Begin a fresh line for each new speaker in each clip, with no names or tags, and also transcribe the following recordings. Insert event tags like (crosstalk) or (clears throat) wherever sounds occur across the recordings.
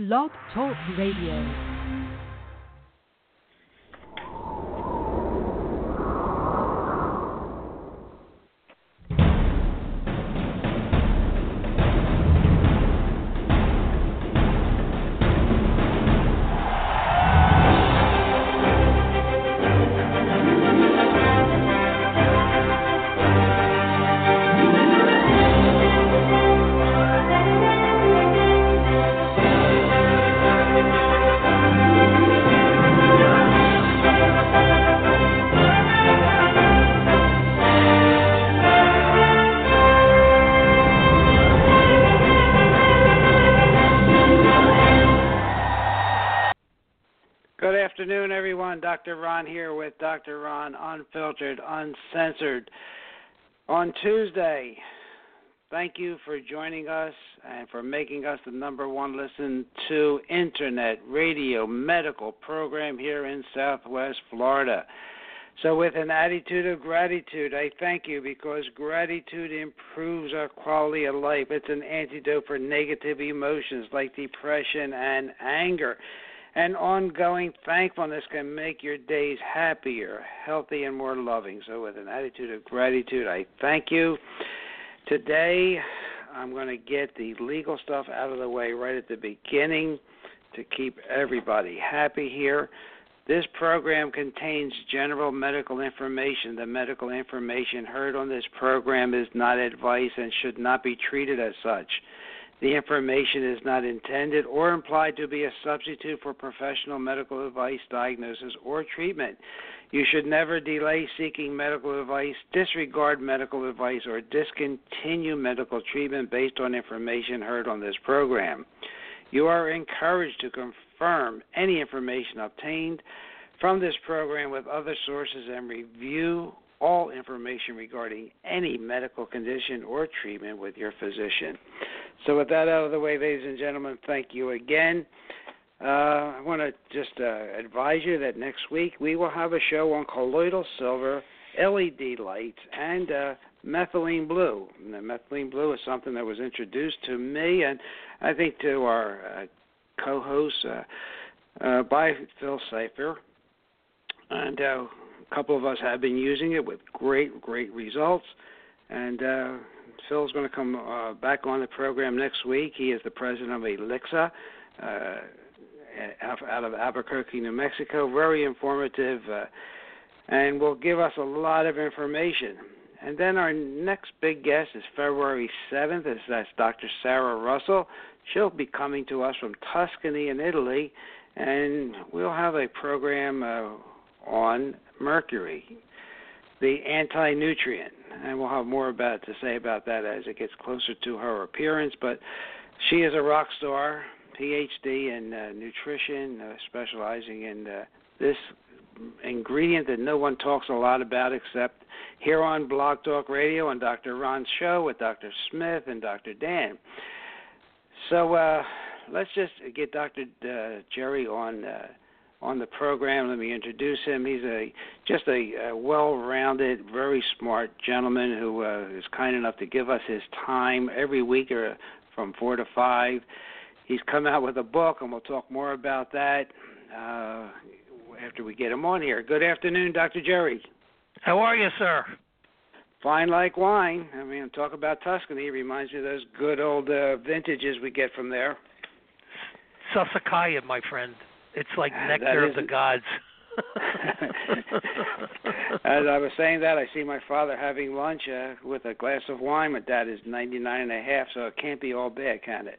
Blog Talk Radio.
Unfiltered, Uncensored. On Tuesday, thank you for joining us and for making us the number one listen to internet, radio, medical program here in Southwest Florida. So, with an attitude of gratitude, I thank you because gratitude improves our quality of life. It's an antidote for negative emotions like depression and anger. And ongoing thankfulness can make your days happier, healthy, and more loving. So, with an attitude of gratitude, I thank you. Today, I'm going to get the legal stuff out of the way right at the beginning to keep everybody happy here. This program contains general medical information. The medical information heard on this program is not advice and should not be treated as such. The information is not intended or implied to be a substitute for professional medical advice, diagnosis, or treatment. You should never delay seeking medical advice, disregard medical advice, or discontinue medical treatment based on information heard on this program. You are encouraged to confirm any information obtained from this program with other sources and review all information regarding any medical condition or treatment with your physician. So, with that out of the way, ladies and gentlemen, thank you again. Uh, I want to just uh, advise you that next week we will have a show on colloidal silver, LED lights, and uh, methylene blue. And the methylene blue is something that was introduced to me and I think to our uh, co-host uh, uh, by Phil Seifer. And a couple of us have been using it with great, great results. And Phil's going to come uh, back on the program next week. He is the president of Elixa uh, out of Albuquerque, New Mexico. Very informative uh, and will give us a lot of information. And then our next big guest is February 7th. That's Dr. Sarah Russell. She'll be coming to us from Tuscany in Italy, and we'll have a program uh, on mercury, the anti nutrient and we'll have more about to say about that as it gets closer to her appearance. But she is a rock star, PhD in uh, nutrition, uh, specializing in uh, this ingredient that no one talks a lot about except here on Blog Talk Radio on Dr. Ron's show with Dr. Smith and Dr. Dan. So uh, let's just get Dr. Uh, Jerry on uh, on the program. Let me introduce him. He's a just a, a well-rounded, very smart gentleman who uh, is kind enough to give us his time every week or from four to five. He's come out with a book, and we'll talk more about that uh, after we get him on here. Good afternoon, Dr. Jerry.
How are you, sir?
Fine like wine. I mean, talk about Tuscany. It reminds me of those good old uh, vintages we get from there.
Sassicaia, my friend. It's like nectar of the gods. (laughs) (laughs)
As I was saying that, I see my father having lunch uh, with a glass of wine. My dad is ninety nine and a half, so it can't be all bad, can it?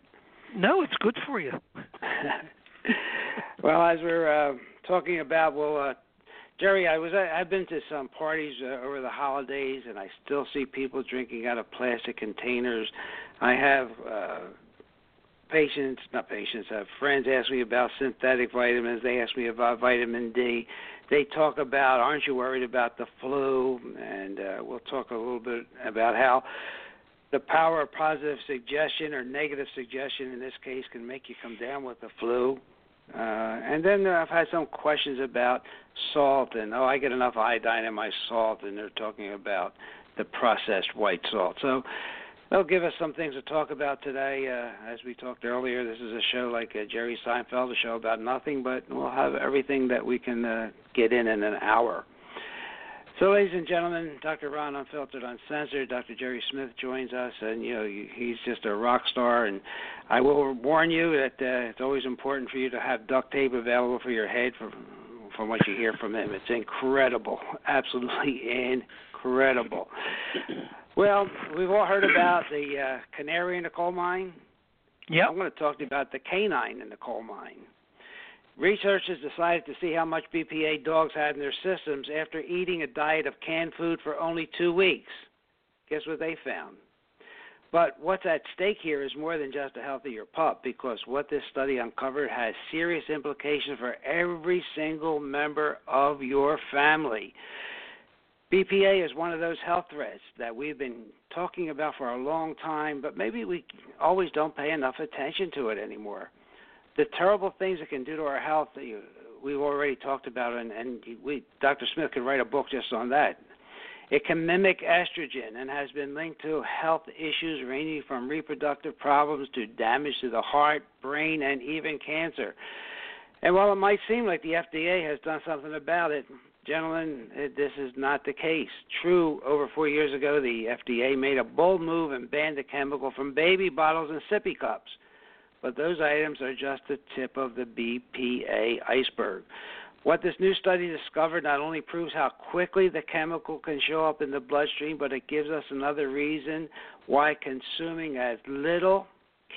No, it's good for you. (laughs)
well, as we're uh, talking about, well, uh, Jerry, I was I've been to some parties uh, over the holidays, and I still see people drinking out of plastic containers. I have uh, patients, not patients, uh, friends ask me about synthetic vitamins. They ask me about vitamin D. They talk about, aren't you worried about the flu? And uh, we'll talk a little bit about how the power of positive suggestion or negative suggestion in this case can make you come down with the flu. Uh, and then I've had some questions about salt and oh, I get enough iodine in my salt, and they're talking about the processed white salt. So Well, give us some things to talk about today. Uh, as we talked earlier, this is a show like uh, Jerry Seinfeld, a show about nothing, but we'll have everything that we can uh, get in in an hour. So, ladies and gentlemen, Dr. Ron Unfiltered, Uncensored, Dr. Jerry Smith joins us, and you know he's just a rock star. And I will warn you that uh, it's always important for you to have duct tape available for your head for, from what you hear from him. It's incredible, (laughs) absolutely incredible. Well, we've all heard about the uh, canary in the coal mine.
Yeah.
I'm going to talk to you about the canine in the coal mine. Researchers decided to see how much BPA dogs had in their systems after eating a diet of canned food for only two weeks. Guess what they found? But what's at stake here is more than just a healthier pup because what this study uncovered has serious implications for every single member of your family. BPA is one of those health threats that we've been talking about for a long time, but maybe we always don't pay enough attention to it anymore. The terrible things it can do to our health, we've already talked about, and, and we, Dr. Smith could write a book just on that. It can mimic estrogen and has been linked to health issues ranging from reproductive problems to damage to the heart, brain, and even cancer. And while it might seem like the FDA has done something about it, Gentlemen, eh, this is not the case. True, over four years ago, the FDA made a bold move and banned the chemical from baby bottles and sippy cups. But those items are just the tip of the BPA iceberg. What this new study discovered not only proves how quickly the chemical can show up in the bloodstream, but it gives us another reason why consuming as little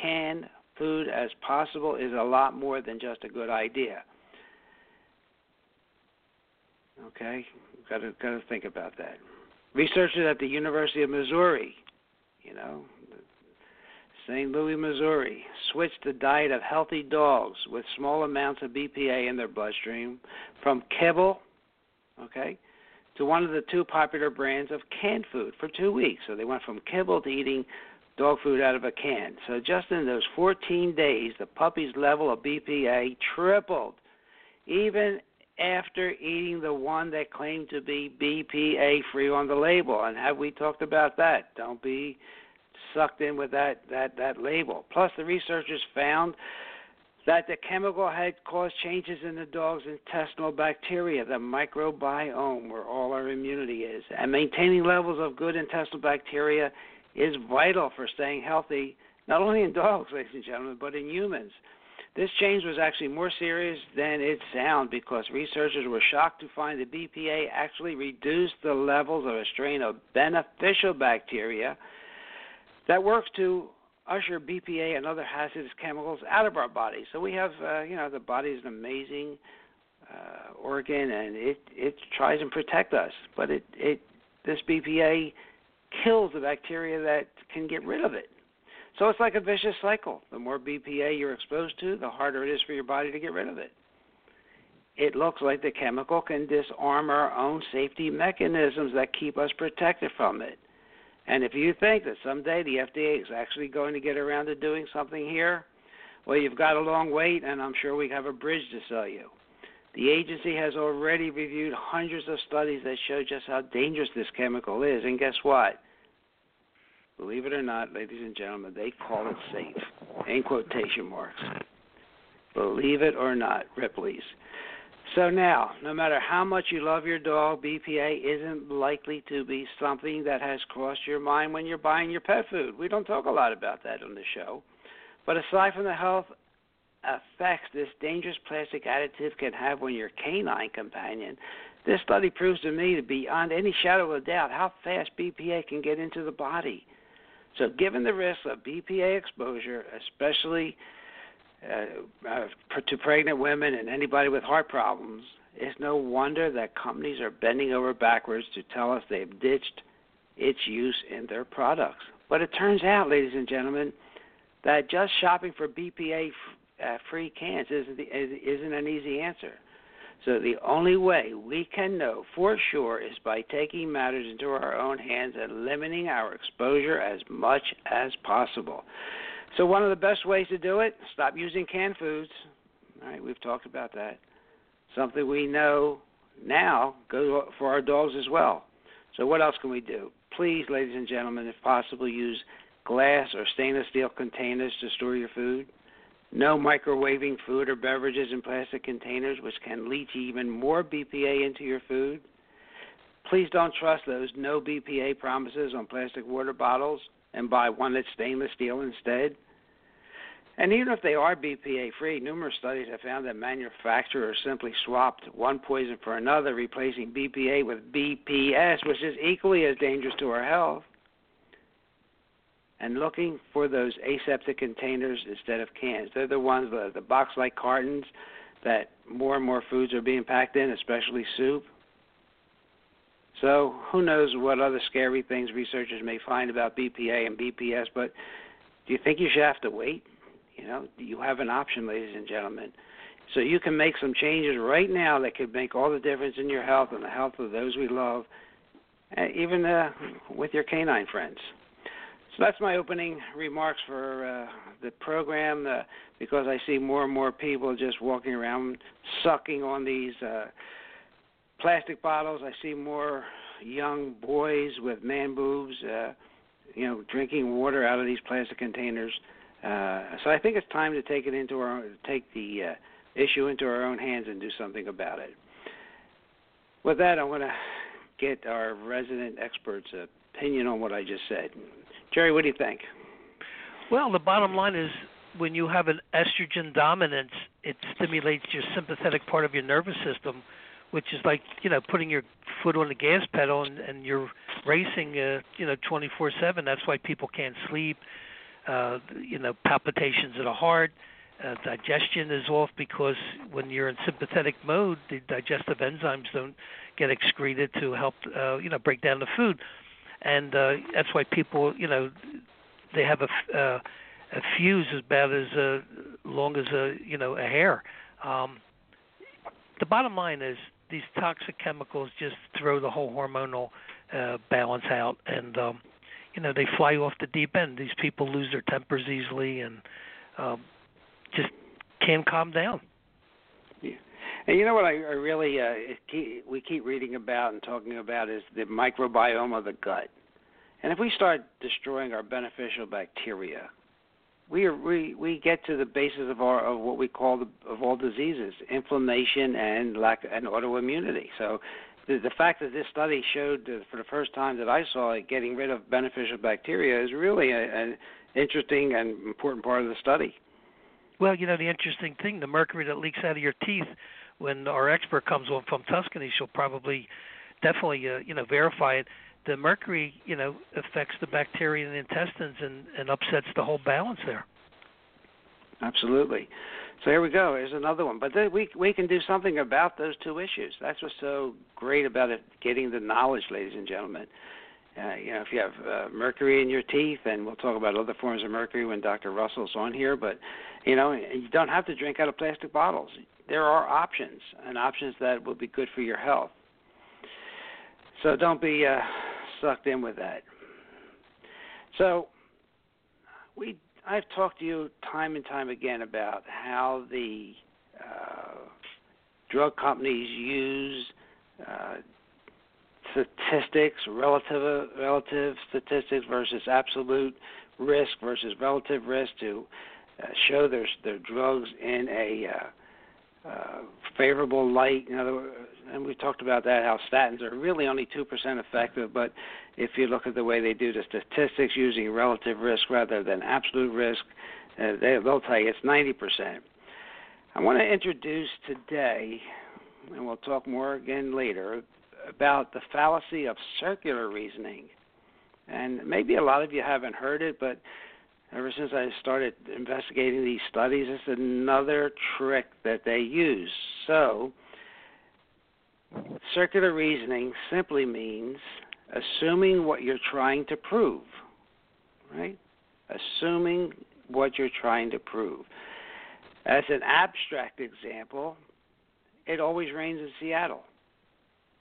canned food as possible is a lot more than just a good idea. Okay, got to got to think about that. Researchers at the University of Missouri, you know, St. Louis, Missouri, switched the diet of healthy dogs with small amounts of BPA in their bloodstream from kibble, okay, to one of the two popular brands of canned food for two weeks. So they went from kibble to eating dog food out of a can. So just in those 14 days, the puppy's level of BPA tripled. Even after eating the one that claimed to be BPA free on the label. And have we talked about that? Don't be sucked in with that that that label. Plus, the researchers found that the chemical had caused changes in the dog's intestinal bacteria, the microbiome, where all our immunity is. And maintaining levels of good intestinal bacteria is vital for staying healthy, not only in dogs, (laughs) ladies and gentlemen, but in humans. This change was actually more serious than it sounded because researchers were shocked to find that BPA actually reduced the levels of a strain of beneficial bacteria that works to usher BPA and other hazardous chemicals out of our body. So we have, uh, you know, the body is an amazing uh, organ, and it it tries and protect us. But it it this BPA kills the bacteria that can get rid of it. So it's like a vicious cycle. The more BPA you're exposed to, the harder it is for your body to get rid of it. It looks like the chemical can disarm our own safety mechanisms that keep us protected from it. And if you think that someday the FDA is actually going to get around to doing something here, well, you've got a long wait, and I'm sure we have a bridge to sell you. The agency has already reviewed hundreds of studies that show just how dangerous this chemical is, and guess what? Believe it or not, ladies and gentlemen, they call it safe, in quotation marks. Believe it or not, Ripley's. So now, no matter how much you love your dog, BPA isn't likely to be something that has crossed your mind when you're buying your pet food. We don't talk a lot about that on the show. But aside from the health effects this dangerous plastic additive can have on your canine companion, this study proves to me beyond any shadow of a doubt how fast BPA can get into the body. So, given the risk of BPA exposure, especially uh, uh, to pregnant women and anybody with heart problems, it's no wonder that companies are bending over backwards to tell us they've ditched its use in their products. But it turns out, ladies and gentlemen, that just shopping for BPA uh, free cans isn't, the, isn't an easy answer. So the only way we can know for sure is by taking matters into our own hands and limiting our exposure as much as possible. So one of the best ways to do it, stop using canned foods. All right, we've talked about that. Something we know now goes for our dogs as well. So what else can we do? Please, ladies and gentlemen, if possible, use glass or stainless steel containers to store your food. No microwaving food or beverages in plastic containers, which can leach even more BPA into your food. Please don't trust those no BPA promises on plastic water bottles and buy one that's stainless steel instead. And even if they are BPA free, numerous studies have found that manufacturers simply swapped one poison for another, replacing BPA with BPS, which is equally as dangerous to our health. And looking for those aseptic containers instead of cans. They're the ones, the, the box like cartons that more and more foods are being packed in, especially soup. So who knows what other scary things researchers may find about BPA and BPS, but do you think you should have to wait? You know, you have an option, ladies and gentlemen. So you can make some changes right now that could make all the difference in your health and the health of those we love, even uh, with your canine friends. So that's my opening remarks for uh, the program uh, because I see more and more people just walking around sucking on these uh, plastic bottles. I see more young boys with man boobs, uh, you know, drinking water out of these plastic containers. Uh, so I think it's time to take it into our take the uh, issue into our own hands and do something about it. With that, I want to get our resident expert's opinion on what I just said. Jerry, what do you think?
Well, the bottom line is when you have an estrogen dominance, it stimulates your sympathetic part of your nervous system, which is like you know putting your foot on the gas pedal and, and you're racing, uh, you know, 24/7. That's why people can't sleep uh, you know, palpitations of the heart. Uh, digestion is off because when you're in sympathetic mode, the digestive enzymes don't get excreted to help, uh, you know, break down the food, and uh, that's why people, you know, they have a, uh, a fuse as bad as uh, long as a, you know, a hair. Um, the bottom line is these toxic chemicals just throw the whole hormonal uh, balance out, and um, you know they fly off the deep end. These people lose their tempers easily and um, just can't calm down.
And you know what I, I really uh, keep, we keep reading about and talking about is the microbiome of the gut. And if we start destroying our beneficial bacteria, we are, we we get to the basis of our of what we call the, of all diseases, inflammation and lack and autoimmunity. So the, the fact that this study showed for the first time that I saw it getting rid of beneficial bacteria is really an interesting and important part of the study.
Well, you know the interesting thing, the mercury that leaks out of your teeth. When our expert comes on from Tuscany, she'll probably definitely uh, you know verify it. The mercury, you know, affects the bacteria in the intestines and, and upsets the whole balance there.
Absolutely. So here we go. Here's another one. But then we we can do something about those two issues. That's what's so great about it. Getting the knowledge, ladies and gentlemen. Uh, you know, if you have uh, mercury in your teeth, and we'll talk about other forms of mercury when Dr. Russell's on here. But you know, you don't have to drink out of plastic bottles. There are options, and options that will be good for your health. So don't be uh, sucked in with that. So we I've talked to you time and time again about how the uh, drug companies use uh, statistics, relative relative statistics versus absolute risk versus relative risk to uh, show their their drugs in a uh, uh, favorable light. In other words, and we've talked about that how statins are really only two percent effective, but if you look at the way they do the statistics using relative risk rather than absolute risk, uh, they, they'll tell you it's ninety percent. I want to introduce today, and we'll talk more again later, about the fallacy of circular reasoning. And maybe a lot of you haven't heard it, but ever since I started investigating these studies, it's another trick that they use. So, circular reasoning simply means assuming what you're trying to prove, right? Assuming what you're trying to prove. As an abstract example, it always rains in Seattle.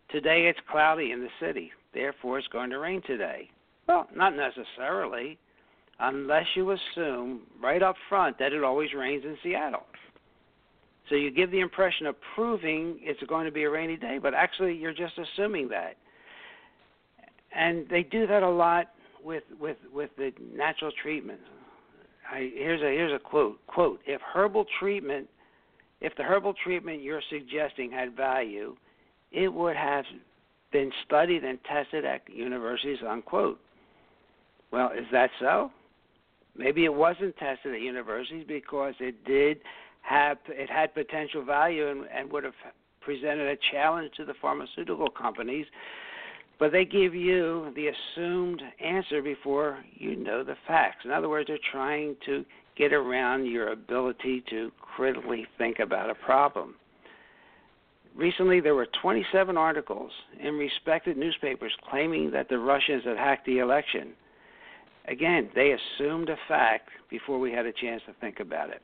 Today it's cloudy in the city, therefore it's going to rain today. Well, not necessarily, unless you assume right up front that it always rains in Seattle. So you give the impression of proving it's going to be a rainy day, but actually you're just assuming that. And they do that a lot with with with the natural treatments. I, here's a here's a quote quote If herbal treatment, if the herbal treatment you're suggesting had value, it would have been studied and tested at universities. Unquote. Well, is that so? Maybe it wasn't tested at universities because it did have it had potential value and, and would have presented a challenge to the pharmaceutical companies but they give you the assumed answer before you know the facts. In other words, they're trying to get around your ability to critically think about a problem. Recently, there were 27 articles in respected newspapers claiming that the Russians had hacked the election. Again, they assumed a fact before we had a chance to think about it.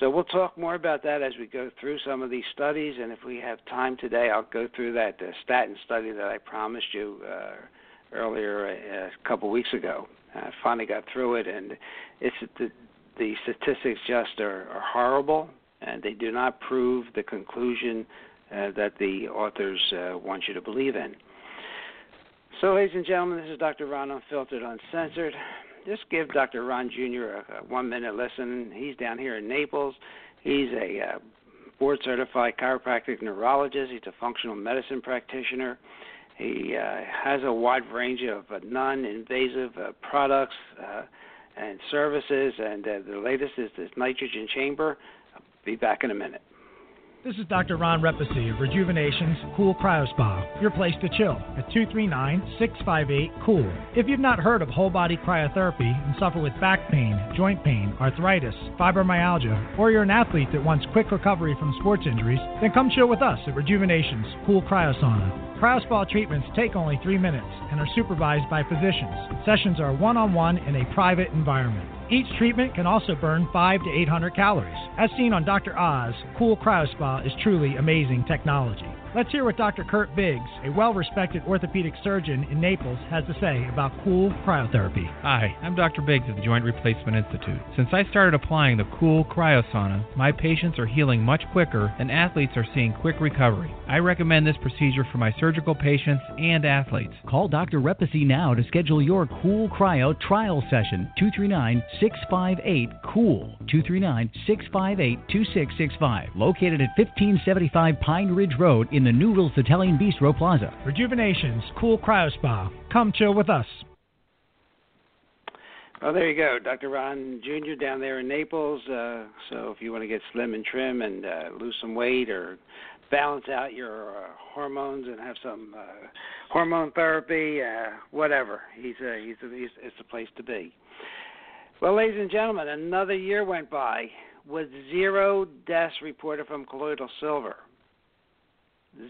So we'll talk more about that as we go through some of these studies, and if we have time today, I'll go through that statin study that I promised you uh, earlier uh, a couple weeks ago. I finally got through it, and it's the, the statistics just are, are horrible, and they do not prove the conclusion uh, that the authors uh, want you to believe in. So, ladies and gentlemen, this is Dr. Ron Unfiltered, Uncensored just give Dr. Ron Jr. a, a one minute listen. He's down here in Naples. He's a uh, board certified chiropractic neurologist. He's a functional medicine practitioner. He uh, has a wide range of uh, non invasive uh, products uh, and services, and uh, the latest is this nitrogen chamber. I'll be back in a minute.
This is Dr. Ron Repasy of Rejuvenation's Cool Cryo Spa, your place to chill at 239-658-COOL. If you've not heard of whole body cryotherapy and suffer with back pain, joint pain, arthritis, fibromyalgia, or you're an athlete that wants quick recovery from sports injuries, then come chill with us at Rejuvenation's Cool Cryo Sauna. Cryospa treatments take only three minutes and are supervised by physicians. Sessions are one on one in a private environment. Each treatment can also burn 5 to 800 calories. As seen on Dr. Oz, Cool Cryospa is truly amazing technology. Let's hear what Dr. Kurt Biggs, a well respected orthopedic surgeon in Naples, has to say about cool cryotherapy.
Hi, I'm Dr. Biggs at the Joint Replacement Institute. Since I started applying the cool cryosauna, my patients are healing much quicker and athletes are seeing quick recovery. I recommend this procedure for my surgical patients and athletes.
Call Dr. Repasy now to schedule your cool cryo trial session 239 658 COOL 239 658 2665 located at 1575 Pine Ridge Road in the Noodles Italian Bistro Plaza.
Rejuvenation's Cool Cryo Spa. Come chill with us.
Well, there you go, Dr. Ron Jr. down there in Naples. Uh, so if you want to get slim and trim and uh, lose some weight or balance out your uh, hormones and have some uh, hormone therapy, uh, whatever, he's a, he's a, he's it's a place to be. Well, ladies and gentlemen, another year went by with zero deaths reported from colloidal silver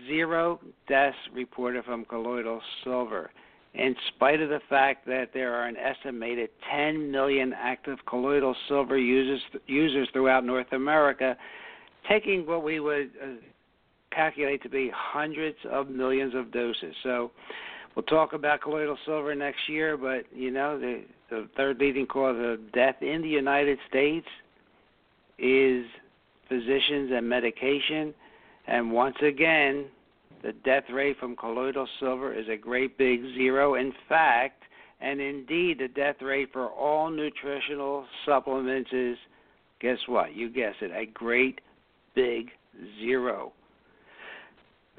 zero deaths reported from colloidal silver, in spite of the fact that there are an estimated 10 million active colloidal silver users users throughout North America, taking what we would uh, calculate to be hundreds of millions of doses. So. We'll talk about colloidal silver next year, but you know the the third leading cause of death in the United States is physicians and medication and once again, the death rate from colloidal silver is a great big zero. In fact, and indeed, the death rate for all nutritional supplements is, guess what? You guess it, a great big zero.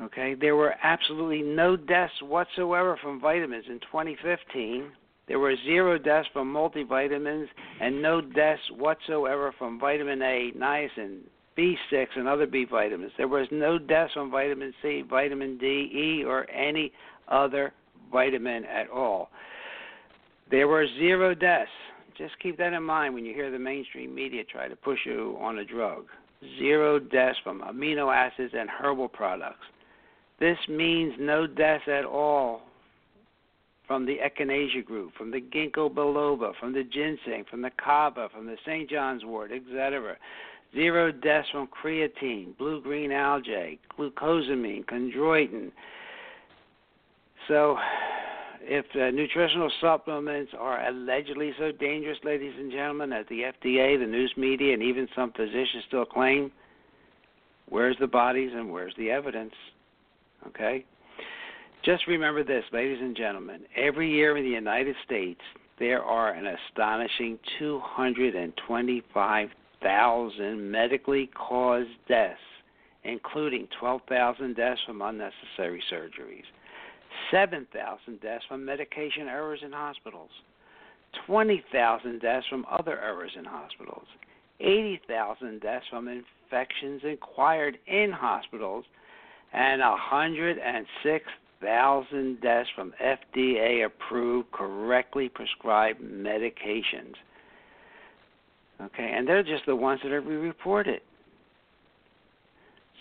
Okay, there were absolutely no deaths whatsoever from vitamins in 2015. There were zero deaths from multivitamins and no deaths whatsoever from vitamin A, niacin, B6 and other B vitamins. There was no deaths from vitamin C, vitamin D, E, or any other vitamin at all. There were zero deaths. Just keep that in mind when you hear the mainstream media try to push you on a drug. Zero deaths from amino acids and herbal products. This means no deaths at all from the echinacea group, from the ginkgo biloba, from the ginseng, from the kava, from the St. John's wort, etc. Zero from creatine, blue green algae, glucosamine, chondroitin. So, if uh, nutritional supplements are allegedly so dangerous, ladies and gentlemen, as the FDA, the news media, and even some physicians still claim, where's the bodies and where's the evidence? Okay? Just remember this, ladies and gentlemen. Every year in the United States, there are an astonishing 225,000 medically caused deaths, including 12,000 deaths from unnecessary surgeries, 7,000 deaths from medication errors in hospitals, 20,000 deaths from other errors in hospitals, 80,000 deaths from infections acquired in hospitals, and 106,000 deaths from FDA approved, correctly prescribed medications. Okay, and they're just the ones that are reported.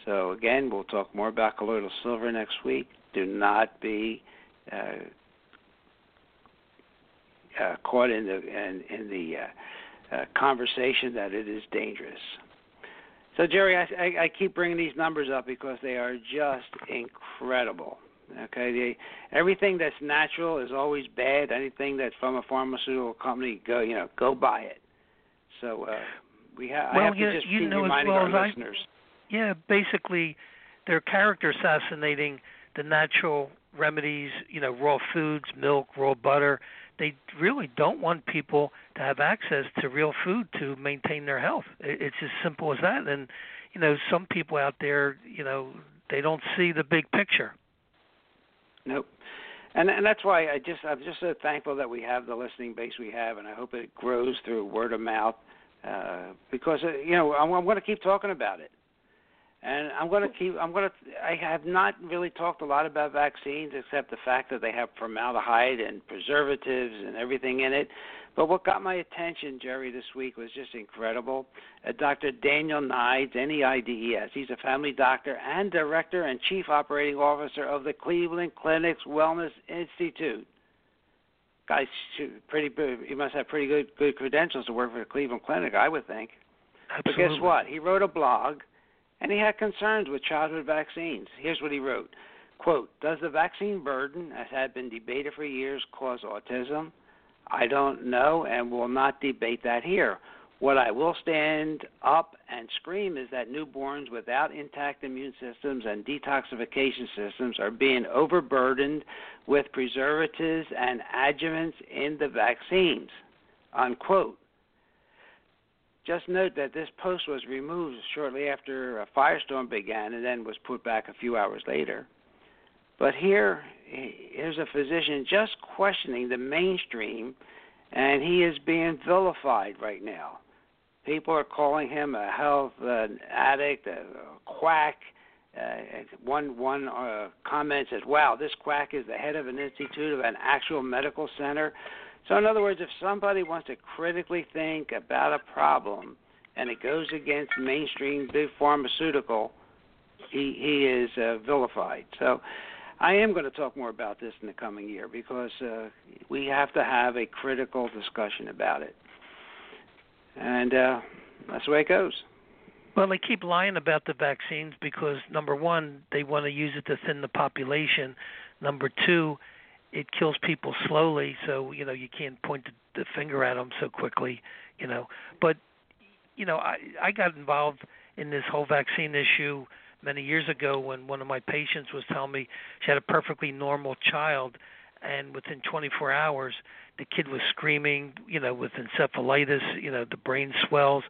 So, again, we'll talk more about colloidal silver next week. Do not be uh, uh, caught in the in, in the uh, uh, conversation that it is dangerous. So, Jerry, I, I, I keep bringing these numbers up because they are just incredible. Okay, everything that's natural is always bad. Anything that's from a pharmaceutical company, go you know, go buy it. So uh, we ha-
well,
I have
you,
to just
you
keep
know
reminding
as well
our
as
listeners.
I, yeah, basically, they're character assassinating the natural remedies. You know, raw foods, milk, raw butter they really don't want people to have access to real food to maintain their health. It's as simple as that. And you know, some people out there, you know, they don't see the big picture.
Nope. And and that's why I just I'm just so thankful that we have the listening base we have, and I hope it grows through word of mouth. Uh, because uh, you know I'm, I'm going to keep talking about it. And I'm going to keep. I'm going to. I have not really talked a lot about vaccines, except the fact that they have formaldehyde and preservatives and everything in it. But what got my attention, Jerry, this week was just incredible. Uh, Dr. Daniel Neides, N-E-I-D-E-S. He's a family doctor and director and chief operating officer of the Cleveland Clinic's Wellness Institute. Guy's pretty. He must have pretty good good credentials to work for the Cleveland Clinic, I would think.
Absolutely.
But guess what? He wrote a blog and he had concerns with childhood vaccines. Here's what he wrote quote, Does the vaccine burden, as had been debated for years, cause autism? I don't know and will not debate that here. What I will stand up and scream is that newborns without intact immune systems and detoxification systems are being overburdened with preservatives and adjuvants in the vaccines. Unquote. Just note that this post was removed shortly after a firestorm began and then was put back a few hours later. But here, here's a physician just questioning the mainstream, and he is being vilified right now. People are calling him a health uh, addict, a, quack. Uh, one one uh, comment says, "Wow, this quack is the head of an institute of an actual medical center." So, in other words, if somebody wants to critically think about a problem and it goes against mainstream big pharmaceutical, he he is uh, vilified. So, I am going to talk more about this in the coming year because uh, we have to have a critical discussion about it, and uh, that's the way it goes.
Well, they keep lying about the vaccines because number one, they want to use it to thin the population. Number two, it kills people slowly, so you know you can't point the, finger at them so quickly, you know. But you know, I I got involved in this whole vaccine issue many years ago when one of my patients was telling me she had a perfectly normal child, and within 24 hours the kid was screaming, you know, with encephalitis, you know, the brain swells,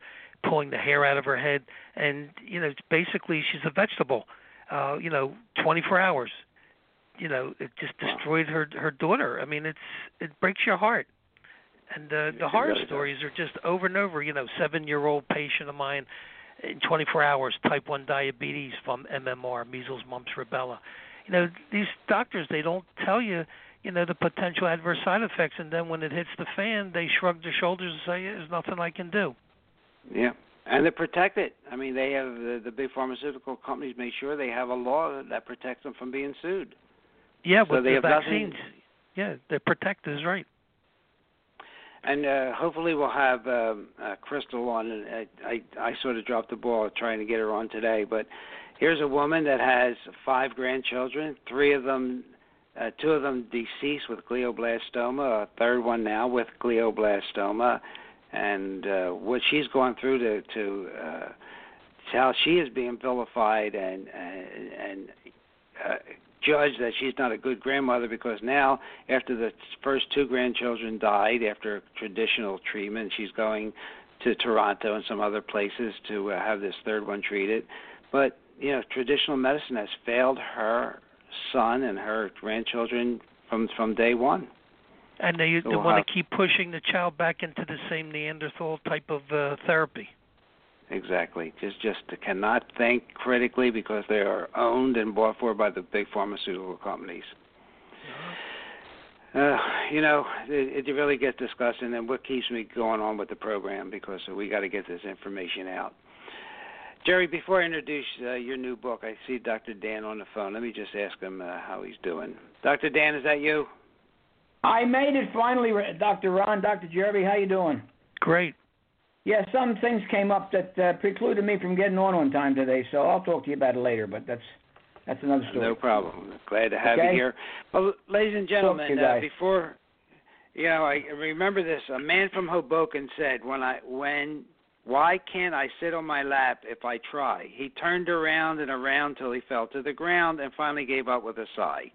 pulling the hair out of her head, and you know, basically she's a vegetable. Uh, you know, 24 hours you know it just destroyed her her daughter. I mean, it's it breaks your heart. And uh, the horror stories are just over and over. You know, seven-year-old patient of mine in 24 hours, type 1 diabetes from MMR, measles, mumps, rubella. You know, these doctors they don't tell you, you know, the potential adverse side effects, and then when it hits the fan, they shrug their shoulders and say, "There's nothing I can do."
Yeah, and they protect it. I mean, they have the, the big pharmaceutical companies make sure they have a law that protects them from being sued.
Yeah,
So
with
they
the
have
vaccines.
nothing-
Yeah, they're protected is right.
And uh, hopefully we'll have um, uh, Crystal on. And I, I I sort of dropped the ball trying to get her on today, but here's a woman that has five grandchildren. Three of them, uh, two of them deceased with glioblastoma. A third one now with glioblastoma, and uh, what she's going through to to uh, how she is being vilified and and, and uh, judged that she's not a good grandmother because now, after the first two grandchildren died after traditional treatment, she's going to Toronto and some other places to uh, have this third one treated. But you know, traditional medicine has failed her son and her grandchildren from from day one.
And they,
So
they
we'll
want
have-
to keep pushing the child back into the same Neanderthal type of uh, therapy.
Exactly. Just just cannot think critically because they are owned and bought for by the big pharmaceutical companies. Uh, you know, it, it really gets disgusting, and what keeps me going on with the program because we got to get this information out. Jerry, before I introduce uh, your new book, I see Dr. Dan on the phone. Let me just ask him uh, how he's doing. Dr. Dan, is that you?
I made it finally, Dr. Ron, Dr. Jeremy. How you doing?
Great.
Yeah, some things came up that uh, precluded me from getting on on time today, so I'll talk to you about it later. But that's that's another story.
No problem. Glad to have
Okay.
you here. Well, ladies and gentlemen, uh, before you know, I remember this. A man from Hoboken said, "When I when why can't I sit on my lap if I try?" He turned around and around till he fell to the ground and finally gave up with a sigh.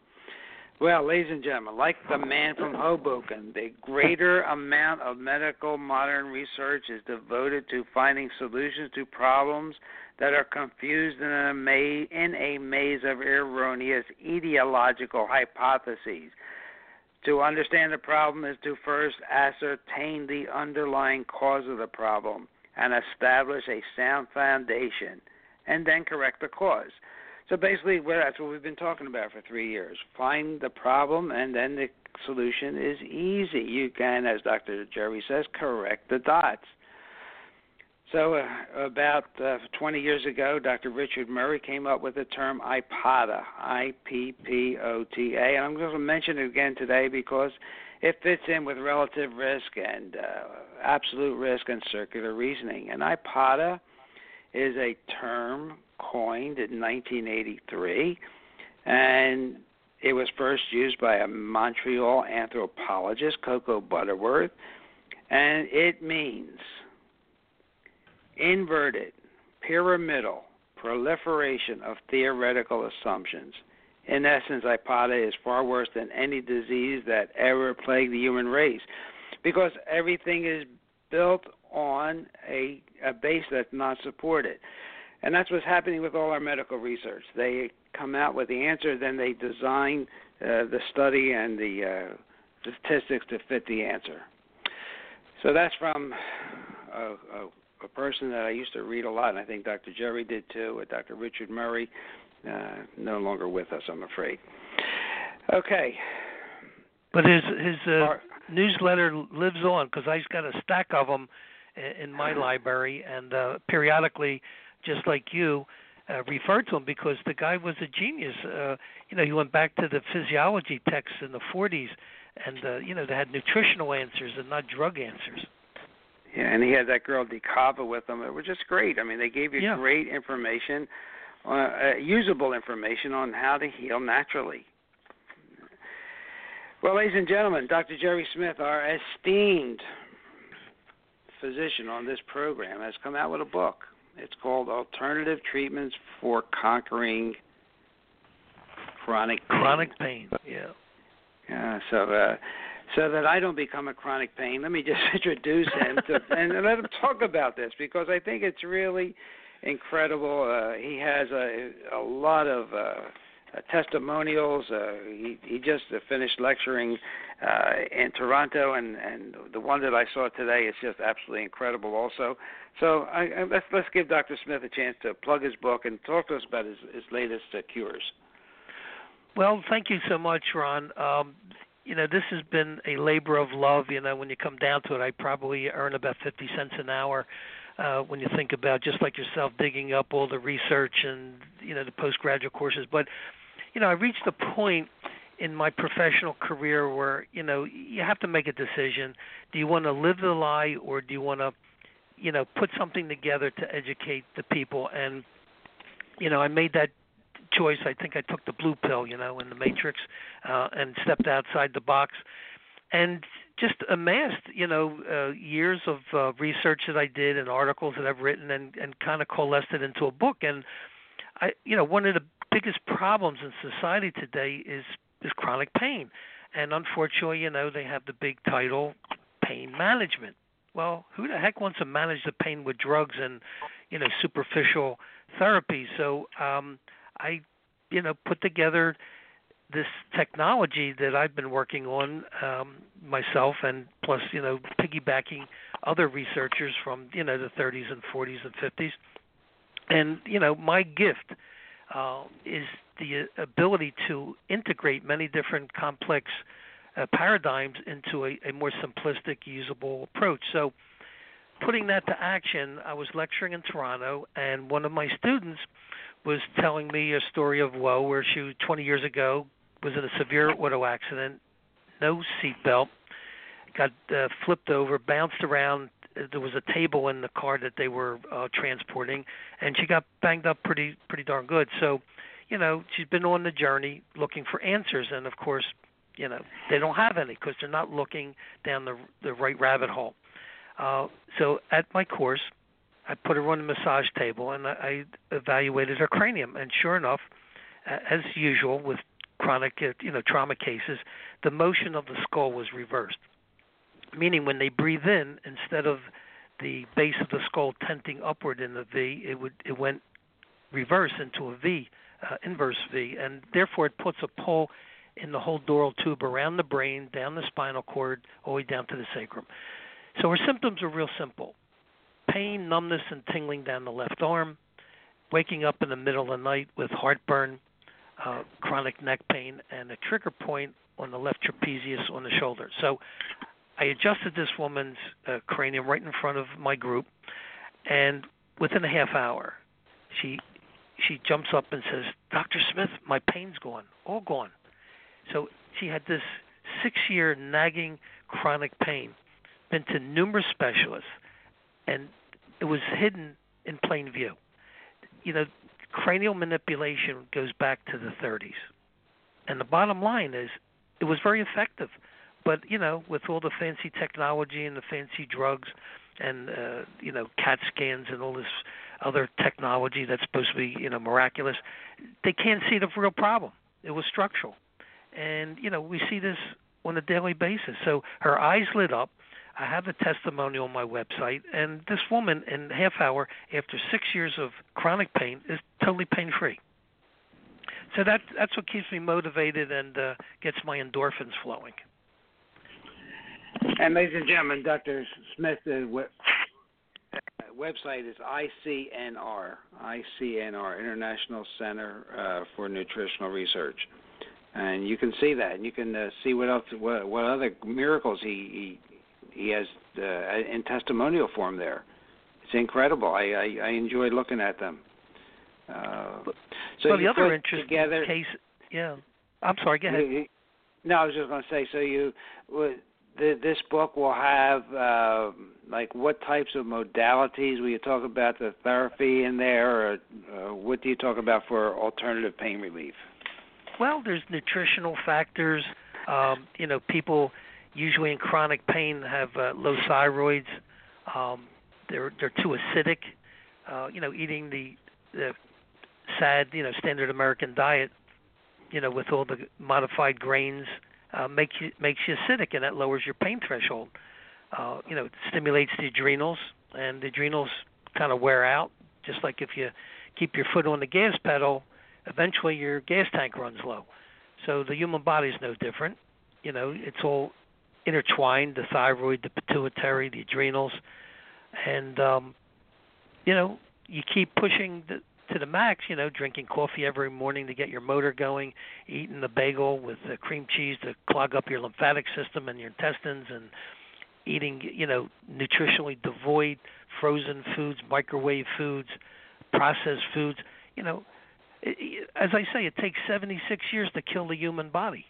Well, ladies and gentlemen, like the man from Hoboken, the greater (laughs) amount of medical modern research is devoted to finding solutions to problems that are confused in a maze, in a maze of erroneous ideological hypotheses. To understand the problem is to first ascertain the underlying cause of the problem and establish a sound foundation, and then correct the cause. So basically, well, that's what we've been talking about for three years. Find the problem, and then the solution is easy. You can, as Dr. Jerry says, correct the dots. So, uh, about uh, 20 years ago, Dr. Richard Murray came up with the term IPOTA, I P P O T A, and I'm going to mention it again today because it fits in with relative risk and uh, absolute risk and circular reasoning. And IPOTA is a term coined in 1983, and it was first used by a Montreal anthropologist, Coco Butterworth, and it means inverted, pyramidal proliferation of theoretical assumptions. In essence, IPOTA is far worse than any disease that ever plagued the human race because everything is built on a, a base that's not supported. And that's what's happening with all our medical research. They come out with the answer, then they design uh, the study and the uh, statistics to fit the answer. So that's from a, a, a person that I used to read a lot, and I think Dr. Jerry did too, with Dr. Richard Murray. Uh, no longer with us, I'm afraid. Okay.
But his his uh,
Our-
newsletter lives on because I've got a stack of them in my library, and uh, periodically, just like you, uh, refer to him because the guy was a genius. Uh, you know, he went back to the physiology texts in the 40s, and uh, you know they had nutritional answers and not drug answers.
Yeah, and he had that girl Decava with him. It was just great. I mean, they gave you
Yeah.
great information, uh, uh, usable information on how to heal naturally. Well, ladies and gentlemen, Dr. Jerry Smith, our esteemed physician on this program, has come out with a book. It's called Alternative Treatments for Conquering Chronic Pain.
Chronic pain. Yeah.
Yeah, so uh, so that I don't become a chronic pain, let me just (laughs) introduce him to, and let him talk about this because I think it's really incredible. Uh, he has a a lot of uh, uh, testimonials. Uh, he he just uh, finished lecturing uh, in Toronto, and and the one that I saw today is just absolutely incredible. Also, so I, I, let's let's give Dr. Smith a chance to plug his book and talk to us about his his latest uh, cures.
Well, thank you so much, Ron. Um, you know, this has been a labor of love. You know, when you come down to it, I probably earn about 50 cents an hour. Uh, when you think about just like yourself digging up all the research and you know the postgraduate courses, but you know I reached a point in my professional career where you know you have to make a decision. Do you want to live the lie or do you want to, you know, put something together to educate the people? And you know I made that choice. I think I took the blue pill, you know, in the Matrix, uh, and stepped outside the box, and just amassed, you know, uh, years of uh, research that I did and articles that I've written, and and kind of coalesced it into a book. And I, you know, one of the biggest problems in society today is is chronic pain, and unfortunately, you know, they have the big title, pain management. Well, who the heck wants to manage the pain with drugs and you know superficial therapy? So um, I, you know, put together this technology that I've been working on um, myself, and plus, you know, piggybacking other researchers from you know the 30s and 40s and 50s. And you know, my gift uh, is the ability to integrate many different complex uh, paradigms into a, a more simplistic, usable approach. So, putting that to action, I was lecturing in Toronto, and one of my students was telling me a story of woe where she 20 years ago was in a severe auto accident, no seatbelt, got uh, flipped over, bounced around. There was a table in the car that they were uh, transporting, and she got banged up pretty pretty darn good. So, you know, she's been on the journey looking for answers, and of course, you know, they don't have any because they're not looking down the the right rabbit hole. Uh, so at my course, I put her on a massage table and I, I evaluated her cranium, and sure enough, as usual with chronic, you know, trauma cases, the motion of the skull was reversed. Meaning, when they breathe in, instead of the base of the skull tenting upward in the V, it would it went reverse into a V, uh, inverse V, and therefore it puts a pull in the whole dural tube around the brain, down the spinal cord, all the way down to the sacrum. So her symptoms are real simple: pain, numbness, and tingling down the left arm, waking up in the middle of the night with heartburn, uh, chronic neck pain, and a trigger point on the left trapezius on the shoulder. So I adjusted this woman's uh, cranium right in front of my group, and within a half hour, she she jumps up and says, "Dr. Smith, my pain's gone, all gone." So she had this six-year nagging chronic pain, been to numerous specialists, and it was hidden in plain view. You know, cranial manipulation goes back to the 30s. And the bottom line is it was very effective. But, you know, with all the fancy technology and the fancy drugs and uh, you know, CAT scans and all this other technology that's supposed to be, you know, miraculous, they can't see the real problem. It was structural. And, you know, we see this on a daily basis. So her eyes lit up I have a testimonial on my website, and this woman in half hour, after six years of chronic pain, is totally pain free. So that that's what keeps me motivated and uh, gets my endorphins flowing.
And ladies and gentlemen, Dr. Smith, the web, website is ICNR, ICNR, International Center uh, for Nutritional Research, and you can see that, and you can uh, see what else, what, what other miracles he, he he has uh, in testimonial form there. It's incredible. I I, I enjoy looking at them. Uh, so
well, the other interesting
together,
case, yeah. I'm sorry. Go ahead.
No, I was just going to say. So you, the, this book will have uh, like what types of modalities? Will you talk about the therapy in there, or uh, what do you talk about for alternative pain relief?
Well, there's nutritional factors. Um, you know, people usually in chronic pain have uh, low thyroids. Um, they're they're too acidic. Uh, you know, eating the the sad you know standard American diet, you know, with all the modified grains, uh, makes you makes you acidic, and that lowers your pain threshold. Uh, you know, it stimulates the adrenals, and the adrenals kind of wear out. Just like if you keep your foot on the gas pedal, eventually your gas tank runs low. So the human body is no different. You know, it's all intertwined the thyroid, the pituitary, the adrenals, and um, you know you keep pushing the, to the max. You know, drinking coffee every morning to get your motor going, eating the bagel with the cream cheese to clog up your lymphatic system and your intestines, and eating you know nutritionally devoid frozen foods, microwave foods, processed foods. You know, as I say, it takes 76 years to kill the human body.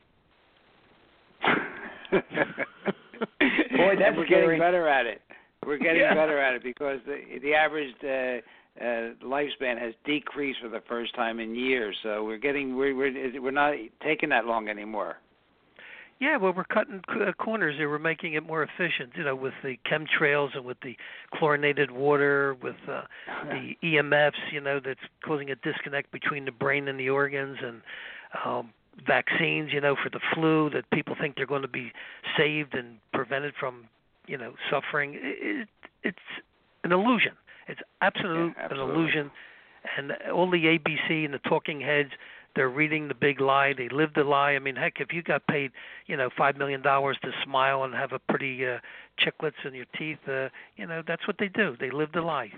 (laughs)
Boy, that's
we're
scary.
getting better at it. We're getting
Yeah.
better at it because the the average uh, uh, lifespan has decreased for the first time in years. So we're getting we're we're we're not taking that long anymore.
Yeah, well, we're cutting c- uh, corners here. We're making it more efficient, you know, with the chemtrails and with the chlorinated water, with uh, (laughs) the EMFs, you know, that's causing a disconnect between the brain and the organs, and um, vaccines, you know, for the flu that people think they're going to be saved and prevented from, you know, suffering. It, it's an illusion. It's absolute
Yeah,
an illusion. And all the ABC and the talking heads, they're reading the big lie. They live the lie. I mean, heck, if you got paid, you know, five million dollars to smile and have a pretty uh, chiclets in your teeth, uh, you know, that's what they do. They live the lie.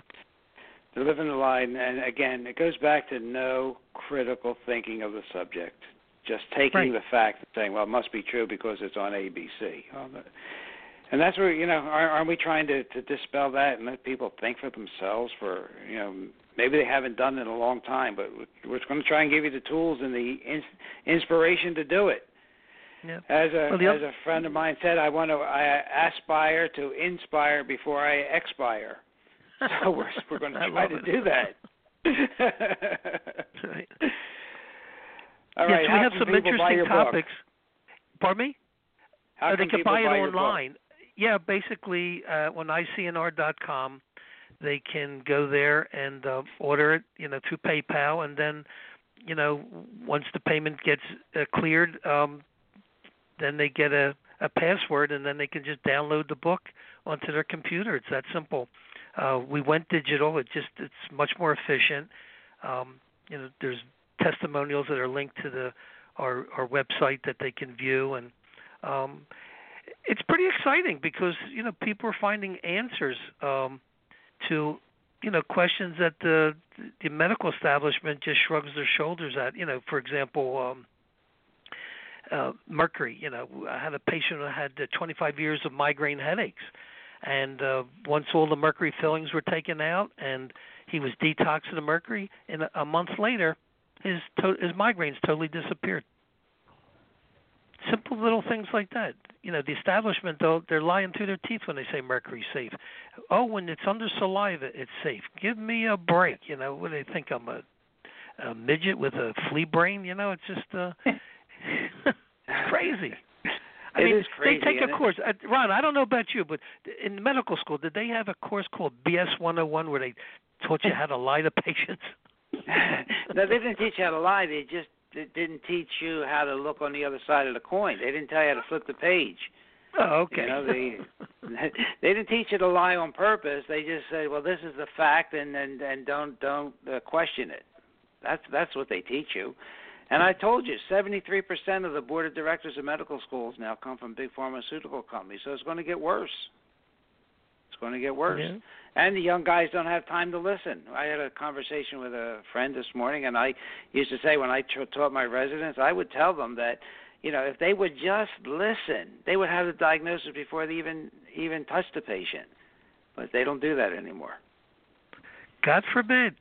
They're living the lie, and, and again, it goes back to no critical thinking of the subject. Just taking
Right.
the fact and saying, "Well, it must be true because it's on ABC." And that's where you know, aren't, aren't we trying to, to dispel that and let people think for themselves? For you know, maybe they haven't done it in a long time, but we're- going to try and give you the tools and the ins- inspiration to do it.
Yeah.
As a
Well,
as a friend of mine said, I want to I aspire to inspire before I expire. (laughs) So we're we're going to try to
it.
do that.
Right. (laughs)
All
yes, we have some interesting
your book?
topics. Pardon me?
How
Uh,
can
they can
people
buy it online. Yeah, basically, uh, on ICNR.com, they can go there and uh, order it, you know, through PayPal, and then, you know, once the payment gets uh, cleared, um, then they get a, a password, and then they can just download the book onto their computer. It's that simple. Uh, we went digital. It just it's much more efficient. Um, you know, there's testimonials that are linked to the our our website that they can view, and um, it's pretty exciting because you know people are finding answers um, to you know questions that the the medical establishment just shrugs their shoulders at. You know, for example. Um, uh, mercury. You know, I had a patient who had uh, 25 years of migraine headaches, and uh, once all the mercury fillings were taken out and he was detoxed of the mercury, and a, month later, his to- his migraines totally disappeared. Simple little things like that. You know, the establishment though they're lying through their teeth when they say mercury's safe. Oh, when it's under saliva, it's safe. Give me a break. You know, what do they think I'm a a midget with a flea brain? You know, it's just uh (laughs) it's crazy. I
It
mean,
is crazy,
they take a course. Uh, Ron, I don't know about you, but in medical school, did they have a course called BS 101 where they taught you (laughs) how to lie to patients?
no, they didn't teach you how to lie. They just they didn't teach you how to look on the other side of the coin. They didn't tell you how to flip the page.
Oh, okay.
You know, they (laughs) they didn't teach you to lie on purpose. They just said, "Well, this is the fact, and and and don't don't uh, question it." That's that's what they teach you. And I told you, 73% of the board of directors of medical schools now come from big pharmaceutical companies. So it's going to get worse. It's going to get worse.
Yeah.
And the young guys don't have time to listen. I had a conversation with a friend this morning, and I used to say when I taught my residents, I would tell them that, you know, if they would just listen, they would have the diagnosis before they even even touch the patient. But they don't do that anymore.
God forbid.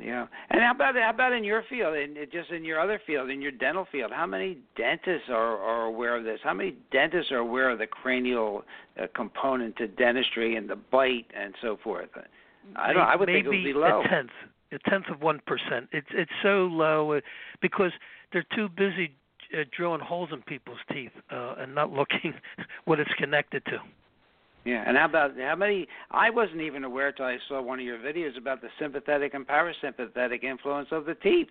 Yeah. And how about how about in your field, in just in your other field, in your dental field? How many dentists are are aware of this? How many dentists are aware of the cranial uh, component to dentistry and the bite and so forth? I don't. I would
Maybe
think it would be low.
a tenth, a tenth of one percent. It's it's so low uh, because they're too busy uh, drilling holes in people's teeth uh, and not (laughs) looking what it's connected to.
Yeah, and how about how many? I wasn't even aware till I saw one of your videos about the sympathetic and parasympathetic influence of the teeth.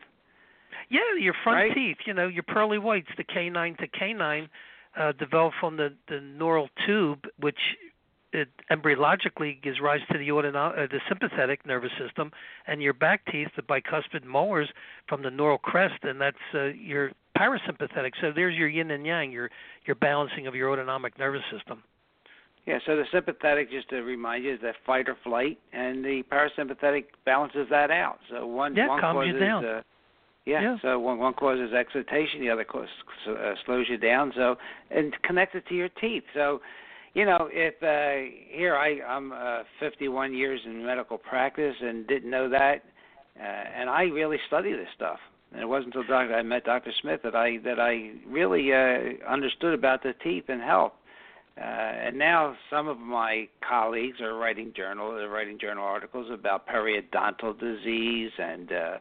Yeah, your front
Right.
teeth, you know, your pearly whites, the canine to canine, uh, develop from the the neural tube, which it embryologically gives rise to the autono- uh, the sympathetic nervous system, and your back teeth, the bicuspid molars, from the neural crest, and that's uh, your parasympathetic. So there's your yin and yang, your your balancing of your autonomic nervous system.
Yeah, so the sympathetic, just to remind you, is that fight or flight, and the parasympathetic balances that out. So one
Yeah,
one
calms you
causes
down.
Uh, yeah,
Yeah.
so one one causes excitation, the other causes, uh, slows you down. So and connected to your teeth. So you know, if uh here I I'm uh, 51 years in medical practice and didn't know that, uh, and I really study this stuff. And it wasn't until Dr. I met Dr. Smith that I that I really uh, understood about the teeth and health. Uh, and now some of my colleagues are writing journal, they're writing journal articles about periodontal disease and uh,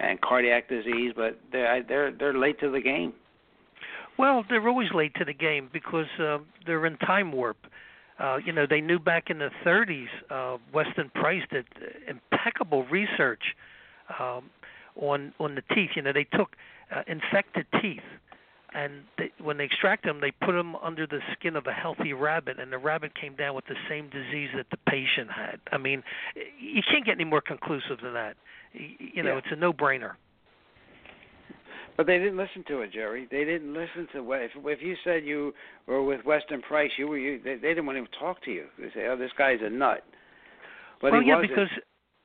and cardiac disease, but they're they're they're late to the game.
Well, they're always late to the game because uh, they're in time warp. Uh, you know, they knew back in the 30s, uh, Weston Price did impeccable research um, on on the teeth. You know, they took uh, infected teeth, and they, when they extract them, they put them under the skin of a healthy rabbit, and the rabbit came down with the same disease that the patient had. I mean, you can't get any more conclusive than that. You know,
Yeah.
it's a no-brainer.
But they didn't listen to it, Jerry. They didn't listen to what if if you said you were with Weston Price, you were you they, they didn't want to even talk to you. They say, "Oh, this guy's a nut." But
well, yeah,
wasn't.
because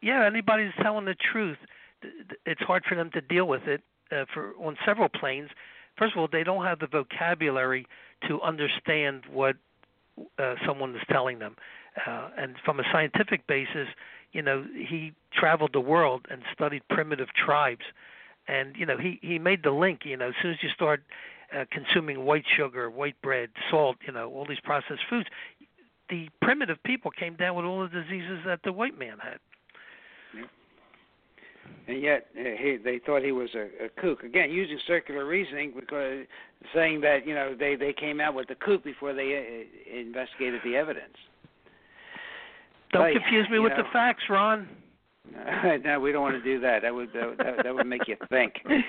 yeah, anybody that's telling the truth, th- th- it's hard for them to deal with it uh, for on several planes. First of all, they don't have the vocabulary to understand what uh, someone is telling them, uh, and from a scientific basis, you know, he traveled the world and studied primitive tribes, and you know, he he made the link. You know, as soon as you start uh, consuming white sugar, white bread, salt, you know, all these processed foods, the primitive people came down with all the diseases that the white man had.
And yet uh, he, they thought he was a, a kook. Again, using circular reasoning because saying that you know they they came out with the kook before they uh, investigated the evidence.
Don't
Right,
confuse me with
know.
the facts, Ron. (laughs)
no, we don't want to do that. That would that, that, that would make you think. (laughs)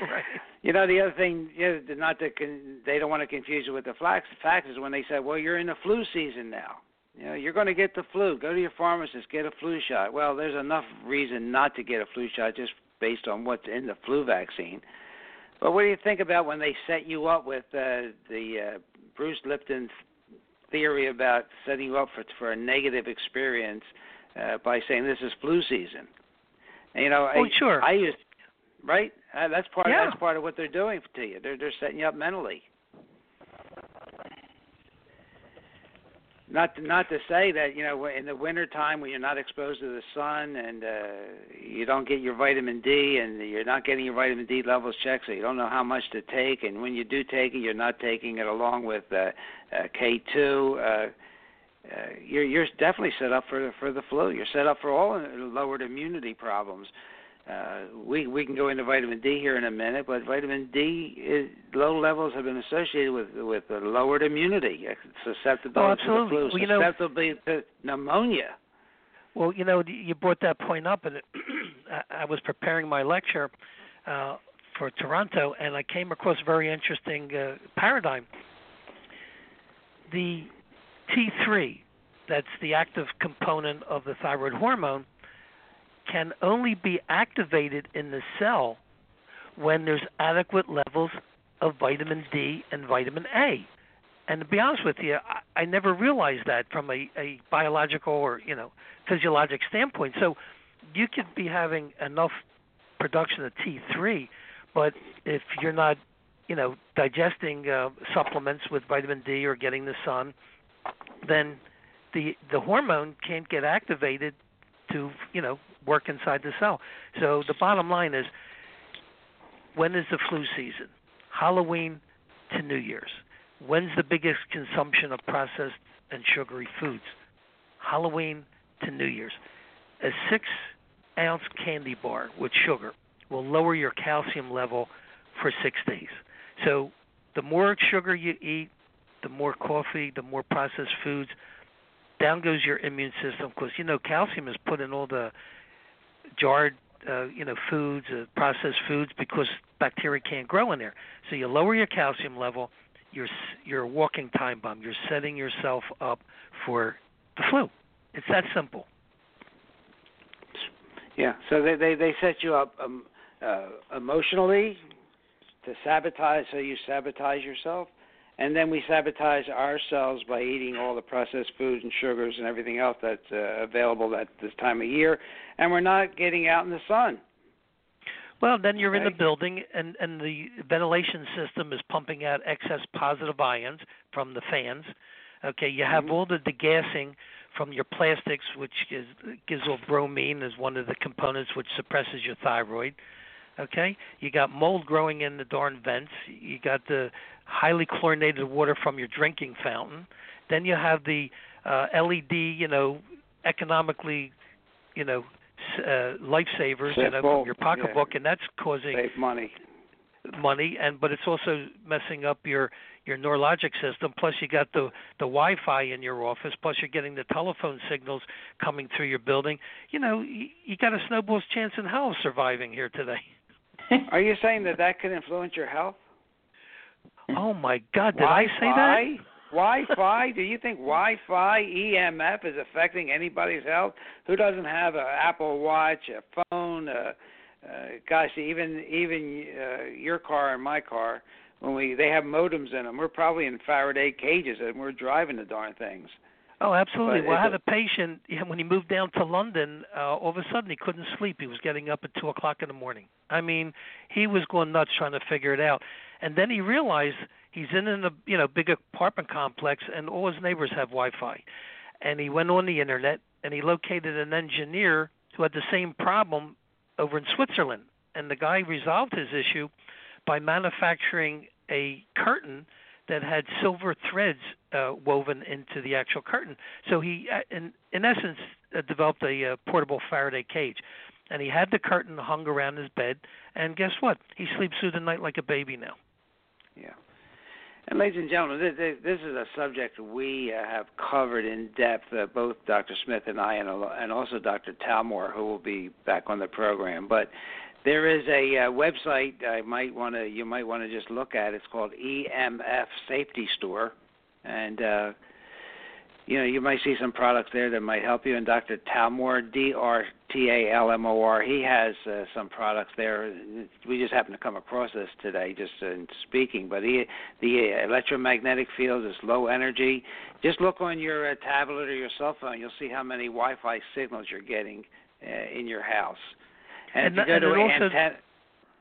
Right.
You know, the other thing, know, not to con- they don't want to confuse you with the facts. The Facts is when they say, "Well, you're in the flu season now. You know, you're going to get the flu. Go to your pharmacist, get a flu shot." Well, there's enough reason not to get a flu shot just based on what's in the flu vaccine. But what do you think about when they set you up with uh, the uh, Bruce Lipton theory about setting you up for for a negative experience uh, by saying this is flu season? And, you know,
Oh,
I,
sure.
I used right. Uh, that's part.
Yeah.
That's part of what they're doing to you. They're they're setting you up mentally. Not to, not to say that you know in the winter time when you're not exposed to the sun and uh, you don't get your vitamin D and you're not getting your vitamin D levels checked, so you don't know how much to take. And when you do take it, you're not taking it along with uh, uh, K2. Uh, uh, you're you're definitely set up for for the flu. You're set up for all lowered immunity problems. Uh, we we can go into vitamin D here in a minute, but vitamin D is, low levels have been associated with with a lowered immunity, susceptibility
Oh,
to the flu,
Well, you know-
to pneumonia.
Well, you know, you brought that point up, and it, (clears throat) I- I was preparing my lecture uh, for Toronto, and I came across a very interesting uh, paradigm. The T3, that's the active component of the thyroid hormone, can only be activated in the cell when there's adequate levels of vitamin D and vitamin A. And to be honest with you, I, I never realized that from a, a biological or you know physiologic standpoint. So you could be having enough production of T3, but if you're not, you know, digesting uh, supplements with vitamin D or getting the sun, then the the hormone can't get activated to you know work inside the cell. So the bottom line is, when is the flu season? Halloween to New Year's. When's the biggest consumption of processed and sugary foods? Halloween to New Year's. A six ounce candy bar with sugar will lower your calcium level for six days. So the more sugar you eat, the more coffee, the more processed foods, down goes your immune system because you know calcium is put in all the jarred uh, you know foods, uh, processed foods because bacteria can't grow in there. So you lower your calcium level, you're you're a walking time bomb. You're setting yourself up for the flu. It's that simple.
Yeah. So they they they set you up um, uh, emotionally to sabotage, so you sabotage yourself, and then we sabotage ourselves by eating all the processed foods and sugars and everything else that's uh, available at this time of year, and we're not getting out in the sun.
Well, then you're in the building, and and the ventilation system is pumping out excess positive ions from the fans. Okay, you have
Mhm.
all the degassing from your plastics, which is gives off bromine as one of the components which suppresses your thyroid. Okay, you got mold growing in the darn vents. You got the highly chlorinated water from your drinking fountain. Then you have the uh, LED, you know, economically, you know, uh, lifesavers, you know, from your pocketbook, and that's causing
Save money.
money and but it's also messing up your your neurologic system plus you got the the wi-fi in your office plus you're getting the telephone signals coming through your building you know you, you got a snowball's chance in hell of surviving here today (laughs)
are you saying that that could influence your health
oh my god did
Wi-Fi?
i say that
Wi-Fi? Do you think Wi-Fi EMF is affecting anybody's health? Who doesn't have an Apple Watch, a phone, a, uh, gosh, even even uh, your car and my car, when we they have modems in them, we're probably in Faraday cages and we're driving the darn things.
Oh, absolutely.
But
well, I had a patient when he moved down to London. Uh, all of a sudden, he couldn't sleep. He was getting up at two o'clock in the morning. I mean, he was going nuts trying to figure it out. And then he realized he's in a you know big apartment complex, and all his neighbors have Wi-Fi. And he went on the internet and he located an engineer who had the same problem over in Switzerland. And the guy resolved his issue by manufacturing a curtain that had silver threads uh, woven into the actual curtain. So he, uh, in in essence, uh, developed a uh, portable Faraday cage, and he had the curtain hung around his bed. And guess what? He sleeps through the night like a baby now.
Yeah. And ladies and gentlemen, this, this is a subject we uh, have covered in depth, uh, both Dr. Smith and I, and, and also Dr. Talmor, who will be back on the program. But there is a uh, website I might want to you might want to just look at. It's called EMF Safety Store, and uh, you know you might see some products there that might help you. And Dr. Talmor, D R T A L M O R, he has uh, some products there. We just happened to come across this today, just in speaking. But he, the electromagnetic field is low energy. Just look on your uh, tablet or your cell phone. You'll see how many Wi-Fi signals you're getting uh, in your house. And,
And
if you
that-
go
and also-
antenna,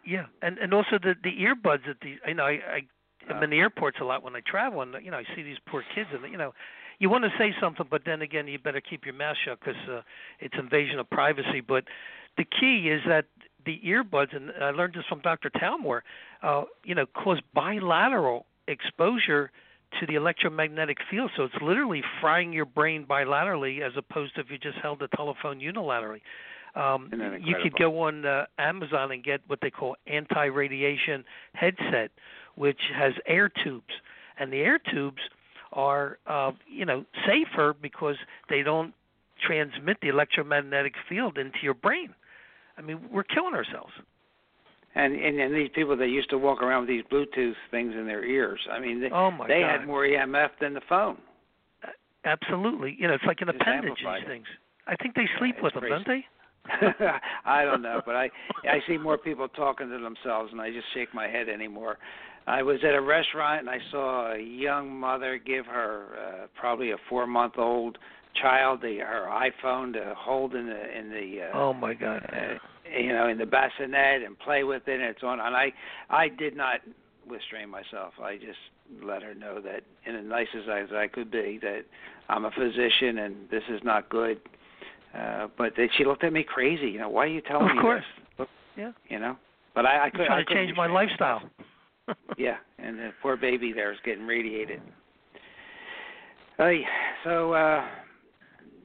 Yeah, and and also the the earbuds that the you know I, I I'm
Oh.
in the airports a lot when I travel, and you know I see these poor kids, and you know you want to say something, but then again you better keep your mouth shut because uh, it's invasion of privacy. But the key is that the earbuds, and I learned this from Dr. Talmor, uh, you know, cause bilateral exposure to the electromagnetic field. So it's literally frying your brain bilaterally as opposed to if you just held the telephone unilaterally. Um, you could go on uh, Amazon and get what they call anti-radiation headset, which has air tubes, and the air tubes are, uh, you know, safer because they don't transmit the electromagnetic field into your brain. I mean, we're killing ourselves.
and, and and these people that used to walk around with these Bluetooth things in their ears, I mean, they,
Oh
they
God!
had more EMF than the phone.
Absolutely, you know, it's like an
Just
appendage. These
it.
things. I think they sleep
it's
with them,
crazy.
don't they? (laughs)
I don't know, but I I see more people talking to themselves, and I just shake my head anymore. I was at a restaurant and I saw a young mother give her uh, probably a four-month-old child the her iPhone to hold in the in the uh,
Oh my God!
uh, you know in the bassinet and play with it. And it's on, and I I did not restrain myself. I just let her know that in as nice as as I could be that I'm a physician and this is not good. Uh, but then she looked at me crazy. You know, why are you telling
Of
me
course.
this?
Yeah.
You know, but I, I
I'm
couldn't. I
trying to change my lifestyle. (laughs) (laughs)
Yeah, and the poor baby there is getting radiated. Hey, so uh,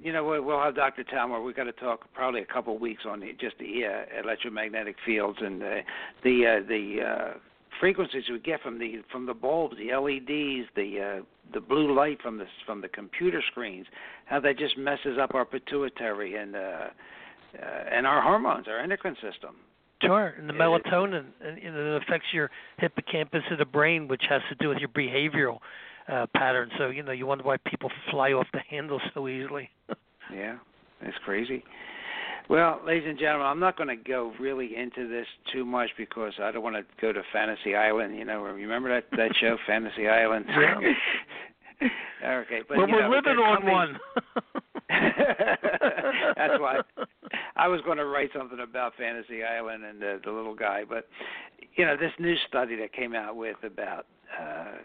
you know we'll, we'll have Dr. Talmor. We've got to talk probably a couple of weeks on the, just the uh, electromagnetic fields and the the uh, the uh, frequencies we get from the from the bulbs, the LEDs, the uh, the blue light from the from the computer screens. How that just messes up our pituitary and uh, uh, and our hormones, our endocrine system.
Sure, and the
It-
melatonin, and you know, it affects your hippocampus of the brain, which has to do with your behavioral uh, pattern. So you know, you wonder why people fly off the handle so easily. (laughs)
Yeah, it's crazy. Well, ladies and gentlemen, I'm not going to go really into this too much because I don't want to go to Fantasy Island. You know, remember that that (laughs) show, Fantasy Island?
Yeah. (laughs)
okay, but
well, we're
know,
living on
coming-
one. (laughs)
That's why I was going to write something about Fantasy Island and the, the little guy, but you know, this new study that came out with about uh,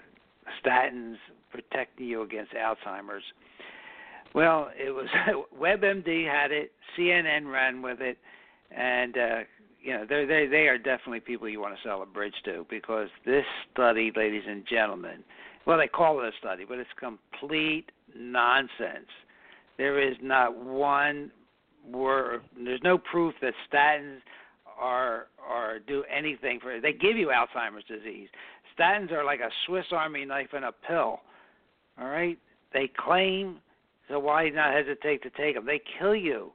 statins protecting you against Alzheimer's. Well, it was (laughs) WebMD had it, CNN ran with it, and uh, you know they they they are definitely people you want to sell a bridge to because this study, ladies and gentlemen, well they call it a study, but it's complete nonsense. There is not one word. There's no proof that statins are are or do anything for. They give you Alzheimer's disease. Statins are like a Swiss Army knife in a pill. All right? They claim, so why not hesitate to take them? They kill you.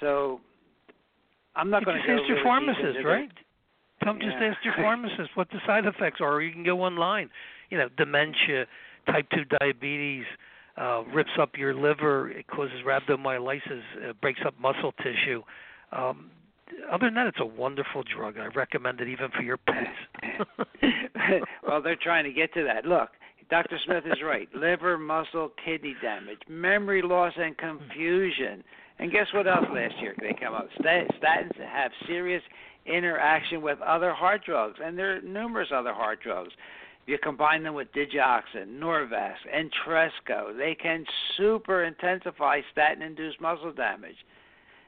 So I'm not going to
just ask your pharmacist, right? Them just ask your (laughs) pharmacist what the side effects are, or you can go online. You know, dementia, type two diabetes, uh, rips up your liver, it causes rhabdomyolysis, it breaks up muscle tissue. Um, other than that, it's a wonderful drug. I recommend it even for your pets. (laughs)
well, they're trying to get to that. Look, Dr. Smith is right. (laughs) Liver, muscle, kidney damage, memory loss, and confusion. And guess what else last year they come up? Statins have serious interaction with other heart drugs, and there are numerous other heart drugs. If you combine them with digoxin, Norvasc, and Tresco, they can super intensify statin-induced muscle damage.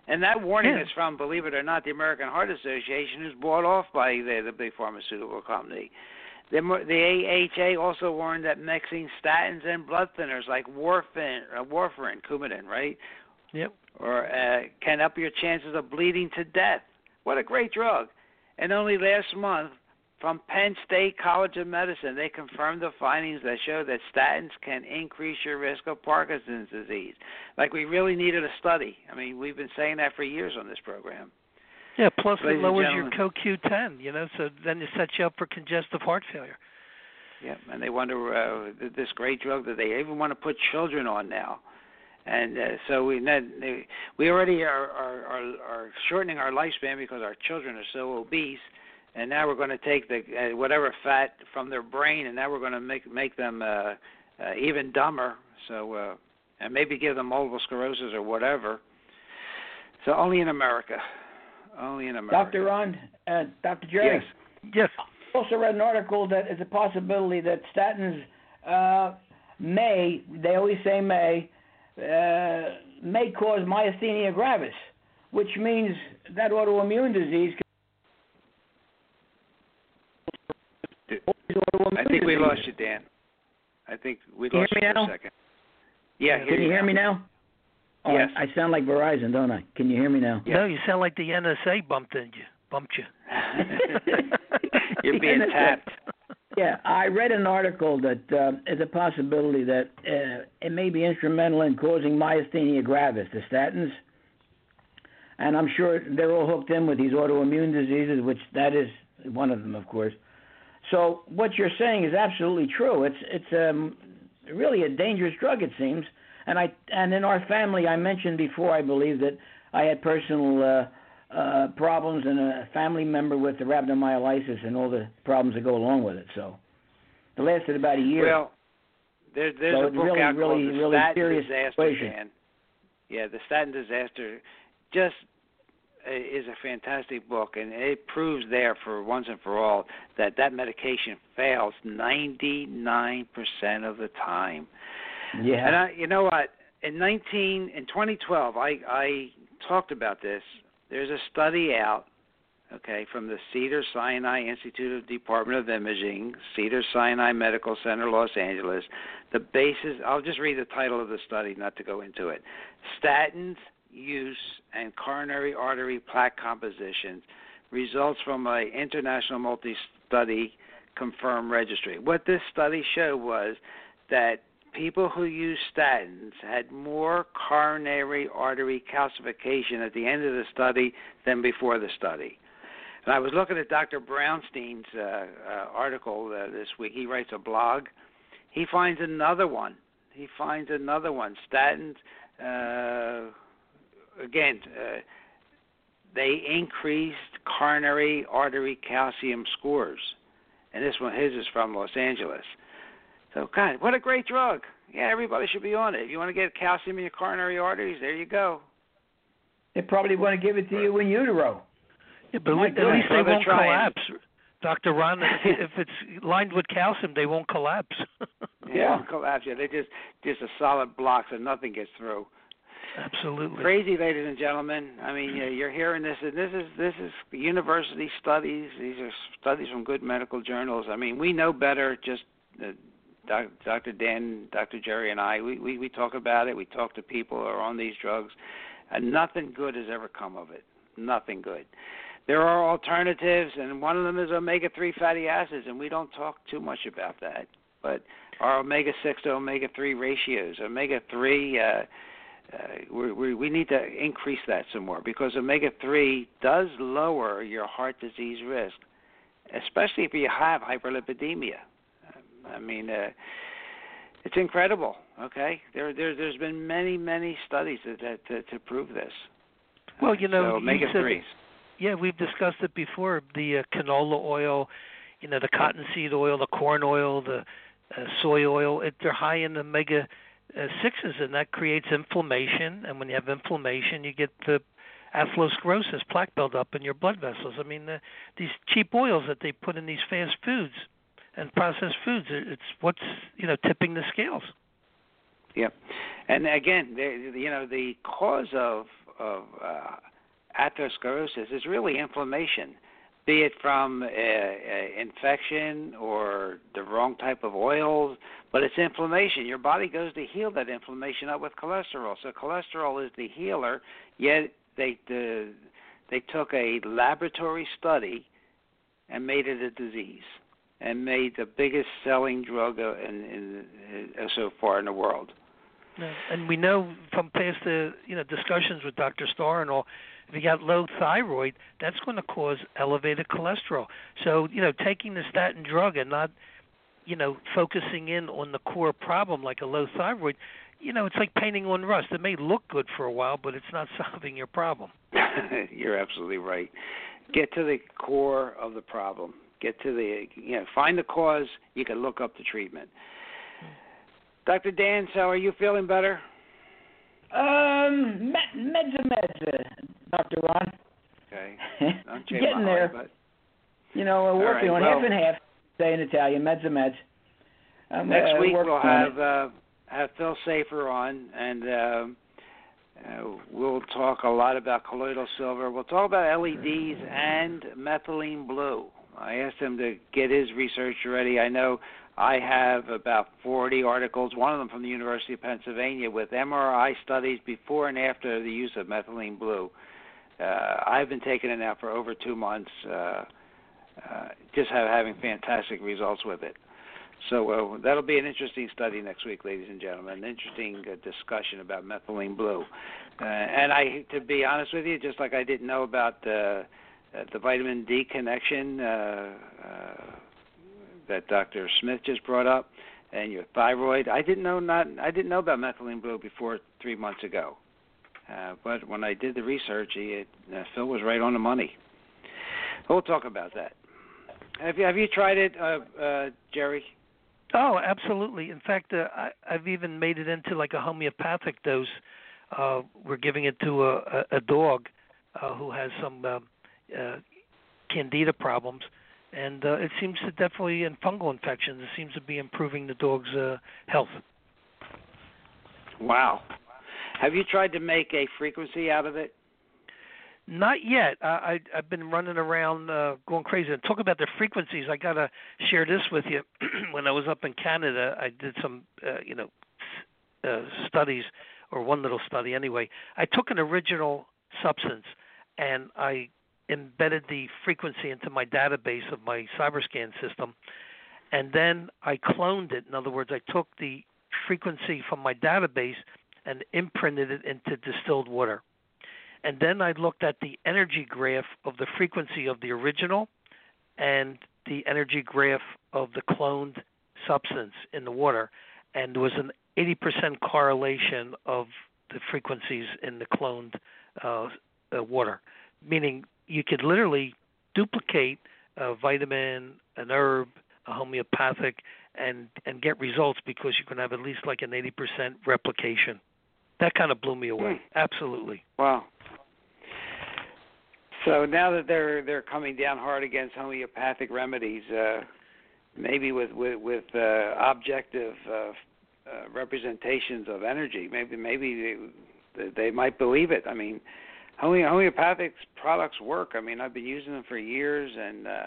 And that warning
Yeah.
is from, believe it or not, the American Heart Association, who's bought off by the, the big pharmaceutical company. The, the AHA also warned that mixing statins and blood thinners like warfarin, uh, warfarin, Coumadin, right,
yep.
or uh, can up your chances of bleeding to death. What a great drug! And only last month, from Penn State College of Medicine, they confirmed the findings that show that statins can increase your risk of Parkinson's disease. Like we really needed a study. I mean, we've been saying that for years on this program.
Yeah, plus
Ladies
it lowers your. CoQ10, you know, so then it sets you up for congestive heart failure.
Yep, and they wonder uh, this great drug that they even want to put children on now. And uh, so we we already are, are are are shortening our lifespan because our children are so obese, and now we're going to take the uh, whatever fat from their brain, and now we're going to make make them uh, uh, even dumber. So uh, and maybe give them multiple sclerosis or whatever. So only in America, only in America.
Dr. Ron, uh, Dr. Jerry.
Yes.
Yes.
I also read an article that is a possibility that statins uh, may, they always say may, uh, may cause myasthenia gravis, which means that autoimmune disease. Can
I think we lost you, Dan. I think we
Can you
lost you
me
for
now?
a second. Yeah,
Can you hear me now? Oh,
Yes.
I, I sound like Verizon, don't I? Can you hear me now?
No, you sound like the NSA bumped into you. Bumped you. (laughs)
You're being tapped.
Yeah, I read an article that uh, is a possibility that uh, it may be instrumental in causing myasthenia gravis, the statins. And I'm sure they're all hooked in with these autoimmune diseases, which that is one of them, of course. So what you're saying is absolutely true. It's it's um, really a dangerous drug, it seems. And I and in our family, I mentioned before, I believe that I had personal uh, uh, problems and a family member with the rhabdomyolysis and all the problems that go along with it. So it lasted about a year.
Well, there, there's
So
a book
really,
out
really,
called The
really
Statin
serious
Disaster,
situation.
Dan. Yeah, The Statin Disaster just uh, is a fantastic book, and it proves there for once and for all that that medication fails 99% of the time.
Yeah.
And I, you know what? In 19 in 2012, I I talked about this. There's a study out, okay, from the Cedar Sinai Institute of Department of Imaging, Cedar Sinai Medical Center, Los Angeles. The basis. I'll just read the title of the study, not to go into it. Statins use and coronary artery plaque composition results from a international multi-study confirmed registry. What this study showed was that people who used statins had more coronary artery calcification at the end of the study than before the study. And I was looking at Dr. Brownstein's uh, uh, article uh, this week. He writes a blog. He finds another one. He finds another one. Statins, uh, again, uh, they increased coronary artery calcium scores. And this one, his is from Los Angeles. So, God, what a great drug. Yeah, everybody should be on it. If you want to get calcium in your coronary arteries, there you go.
They probably want to give it to you in utero.
Yeah, but
My
at least they won't
trying.
collapse. Dr. Ron, if, (laughs) if it's lined with calcium, they won't collapse.
Yeah.
they'll collapse. Yeah, they just just a solid block, so nothing gets through.
Absolutely.
Crazy, ladies and gentlemen. I mean, yeah, you're hearing this, and this is this is university studies. These are studies from good medical journals. I mean, we know better. Just uh, Doc- Dr. Dan, Dr. Jerry, and I, we, we we talk about it. We talk to people who are on these drugs, and nothing good has ever come of it. Nothing good. there are alternatives, and one of them is omega three fatty acids, and we don't talk too much about that. But our omega six to omega three ratios, omega three. Uh, uh, we, we, we need to increase that some more because omega 3 does lower your heart disease risk, especially if you have hyperlipidemia. I mean, uh, it's incredible. Okay, there, there there's been many many studies that, that to, to prove this.
Well, you know,
so omega threes.
Yeah, we've discussed it before. The uh, canola oil, you know, the cottonseed oil, the corn oil, the uh, soy oil. It, they're high in the omega uh, sixes, and that creates inflammation. And when you have inflammation, you get the atherosclerosis, plaque buildup in your blood vessels. I mean, the, these cheap oils that they put in these fast foods and processed foods, it's what's you know tipping the scales.
Yep, and again, you know, the cause of of uh, atherosclerosis is really inflammation be it from uh, infection or the wrong type of oils, but it's inflammation. Your body goes to heal that inflammation up with cholesterol. So cholesterol is the healer. Yet they the, they took a laboratory study and made it a disease and made the biggest selling drug in, in, in so far in the world.
And we know from past uh, you know discussions with Dr. Starr and all if you got low thyroid, that's going to cause elevated cholesterol. So, you know, taking the statin drug and not, you know, focusing in on the core problem like a low thyroid, you know, it's like painting on rust. It may look good for a while, but it's not (laughs) solving your problem. (laughs)
You're absolutely right. Get to the core of the problem. Get to the, you know, find the cause. You can look up the treatment. Dr. Dan, so are you feeling better?
Um, med, meds are meds, uh, Dr. Ron.
Okay. (laughs)
Getting there.
But...
You know, we're working
right,
on
well,
half and half, say in Italian, meds are meds. Um,
next
uh,
week we'll have
uh,
have Phil Safer on, and uh, uh, we'll talk a lot about colloidal silver. We'll talk about LEDs and methylene blue. I asked him to get his research ready. I know I have about 40 articles, one of them from the University of Pennsylvania, with MRI studies before and after the use of methylene blue. Uh, I've been taking it now for over two months, uh, uh, just have, having fantastic results with it. So uh, that'll be an interesting study next week, ladies and gentlemen. An interesting uh, discussion about methylene blue. Uh, and I, to be honest with you, just like I didn't know about uh, the vitamin D connection. Uh, uh, that Dr. Smith just brought up, and your thyroid. I didn't know not I didn't know about methylene blue before three months ago, uh, but when I did the research, he, uh, Phil was right on the money. We'll talk about that. Have you have you tried it, uh, uh, Jerry?
Oh, absolutely. In fact, uh, I, I've even made it into like a homeopathic dose. Uh, we're giving it to a, a, a dog uh, who has some uh, candida problems, and uh, it seems to definitely in fungal infections it seems to be improving the dog's uh, health.
Wow. Have you tried to make a frequency out of it?
Not yet. I, I I've been running around uh, going crazy. And talk about the frequencies. I gotta share this with you. (clears throat) when I was up in Canada, I did some uh, you know uh, studies or one little study anyway. I took an original substance and I embedded the frequency into my database of my cyberscan system and then I cloned it. In other words, I took the frequency from my database and imprinted it into distilled water. And then I looked at the energy graph of the frequency of the original and the energy graph of the cloned substance in the water. And there was an 80% correlation of the frequencies in the cloned uh, uh, water, meaning you could literally duplicate a vitamin, an herb, a homeopathic, and and get results because you can have at least like an 80% replication. That kind of blew me away.
Hmm.
Absolutely.
Wow. So now that they're they're coming down hard against homeopathic remedies, uh, maybe with with, with uh, objective uh, uh, representations of energy, maybe maybe they, they might believe it. I mean, homeopathic products work. I mean, I've been using them for years, and uh,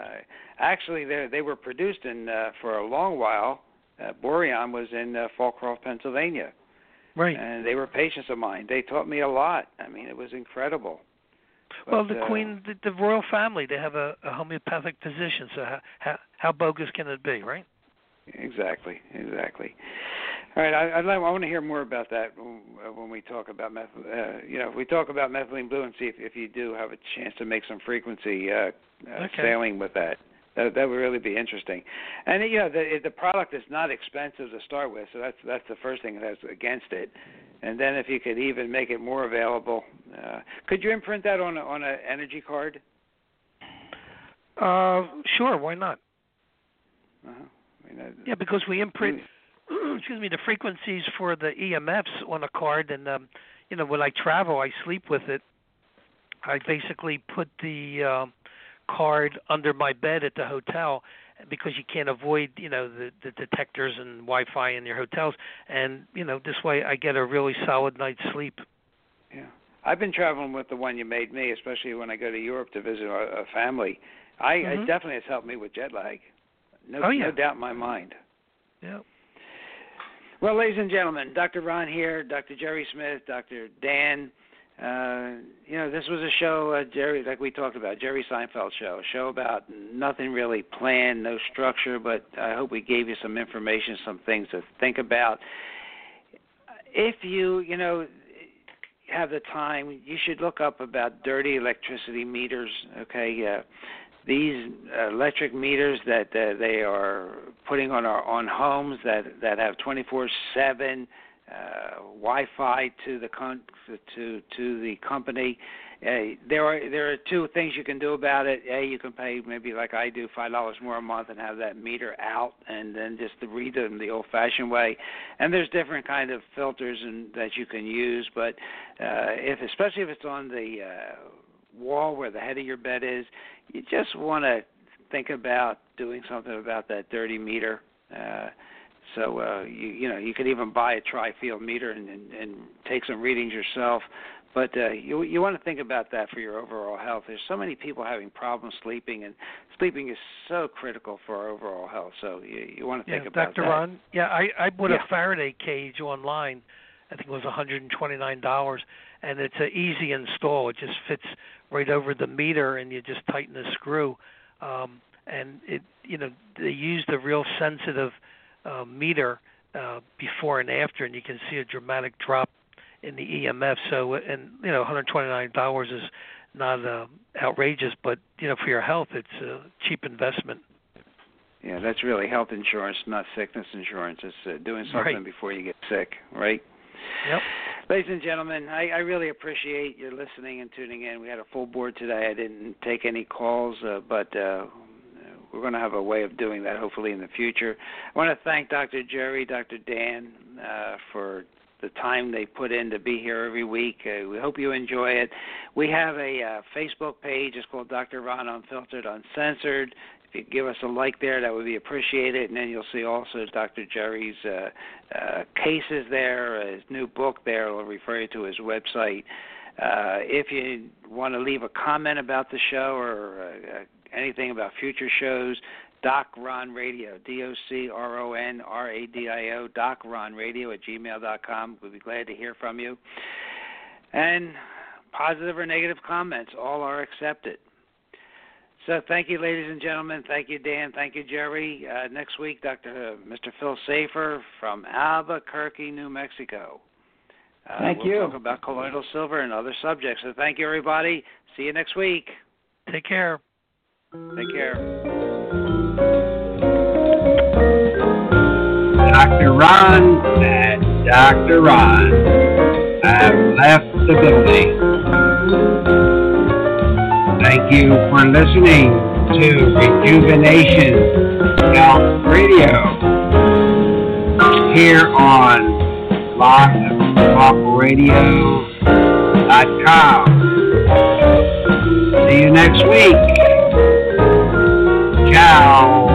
actually, they they were produced in uh, for a long while. Uh, Boiron was in uh, Fallcroft, Pennsylvania,
Right.
and they were patients of mine. They taught me a lot. I mean, it was incredible. But,
well, the
uh,
Queen, the, the royal family, they have a, a homeopathic physician. So how, how how bogus can it be, right?
Exactly, exactly. All right, I, I'd like, I want to hear more about that when, uh, when we talk about meth. Uh, you know, if we talk about methylene blue and see if, if you do have a chance to make some frequency uh, uh,
Okay.
sailing with that. That that would really be interesting. And you know, the the product is not expensive to start with, so that's that's the first thing that's against it. And then if you could even make it more available, uh, could you imprint that on a, on an energy card?
Uh, sure, why not?
Uh-huh. I mean, that,
Yeah, because we imprint, (clears throat) excuse me, the frequencies for the EMFs on a card, and um, you know, when I travel, I sleep with it. I basically put the um, card under my bed at the hotel because you can't avoid, you know, the, the detectors and Wi-Fi in your hotels, and you know, this way I get a really solid night's sleep.
Yeah, I've been traveling with the one you made me, especially when I go to Europe to visit a, a family. I it
Mhm.
definitely has helped me with jet lag. No,
Oh, yeah.
no doubt in my mind.
Yeah.
Well, ladies and gentlemen, Dr. Ron here, Dr. Jerry Smith, Dr. Dan. Uh, you know, this was a show, uh, Jerry, like we talked about, Jerry Seinfeld show, a show about nothing really planned, no structure, but I hope we gave you some information, some things to think about. If you, you know, have the time, you should look up about dirty electricity meters. Okay, uh, these electric meters that uh, they are putting on our on homes that that have 24/7 uh, Wi-Fi to the con- to to the company. Uh, there are there are two things you can do about it. A, you can pay maybe like I do five dollars more a month and have that meter out, and then just to read them the old-fashioned way. And there's different kind of filters and that you can use, but uh, if especially if it's on the uh, wall where the head of your bed is, you just want to think about doing something about that dirty meter. Uh, so uh, you you know you could even buy a tri-field meter and, and and take some readings yourself. But uh, you you want to think about that for your overall health. There's so many people having problems sleeping, and sleeping is so critical for our overall health. So you you want to
Yeah,
think about
Dr.
that. Dr.
Ron. Yeah, I I bought
Yeah.
a Faraday cage online. I think it was $129, and it's an easy install. It just fits right over the meter, and you just tighten the screw. Um, and it, you know, they used a real sensitive uh, meter uh, before and after, and you can see a dramatic drop in the EMF. So, and you know, $129 is not uh, outrageous, but you know, for your health, it's a cheap investment.
Yeah, that's really health insurance, not sickness insurance. It's uh, doing something
Right.
before you get sick, right?
Yep.
Ladies and gentlemen, I, I really appreciate your listening and tuning in. We had a full board today. I didn't take any calls, uh, but uh, we're going to have a way of doing that hopefully in the future. I want to thank Dr. Jerry, Dr. Dan uh, for the time they put in to be here every week. Uh, we hope you enjoy it. We have a uh, Facebook page. It's called Dr. Ron Unfiltered Uncensored. If you give us a like there, that would be appreciated. And then you'll see also Dr. Jerry's uh, uh, cases there, his new book there. It'll refer you to his website. Uh, if you want to leave a comment about the show or uh, anything about future shows, Doc Ron Radio, D O C R O N R A D I O, Doc Ron Radio at gmail.com. We'd be glad to hear from you. And positive or negative comments, all are accepted. So thank you, ladies and gentlemen. Thank you, Dan. Thank you, Jerry. Uh, next week, Dr. Uh, Mr. Phil Safer from Albuquerque, New Mexico. Uh,
Thank
we'll
you.
talk about colloidal silver and other subjects. So thank you, everybody. See you next week.
Take care.
Take care.
Dr. Ron and Dr. Ron I've left the building. Thank you for listening to Rejuvenation Health Radio here on blogtalkradio.com. See you next week. Ciao.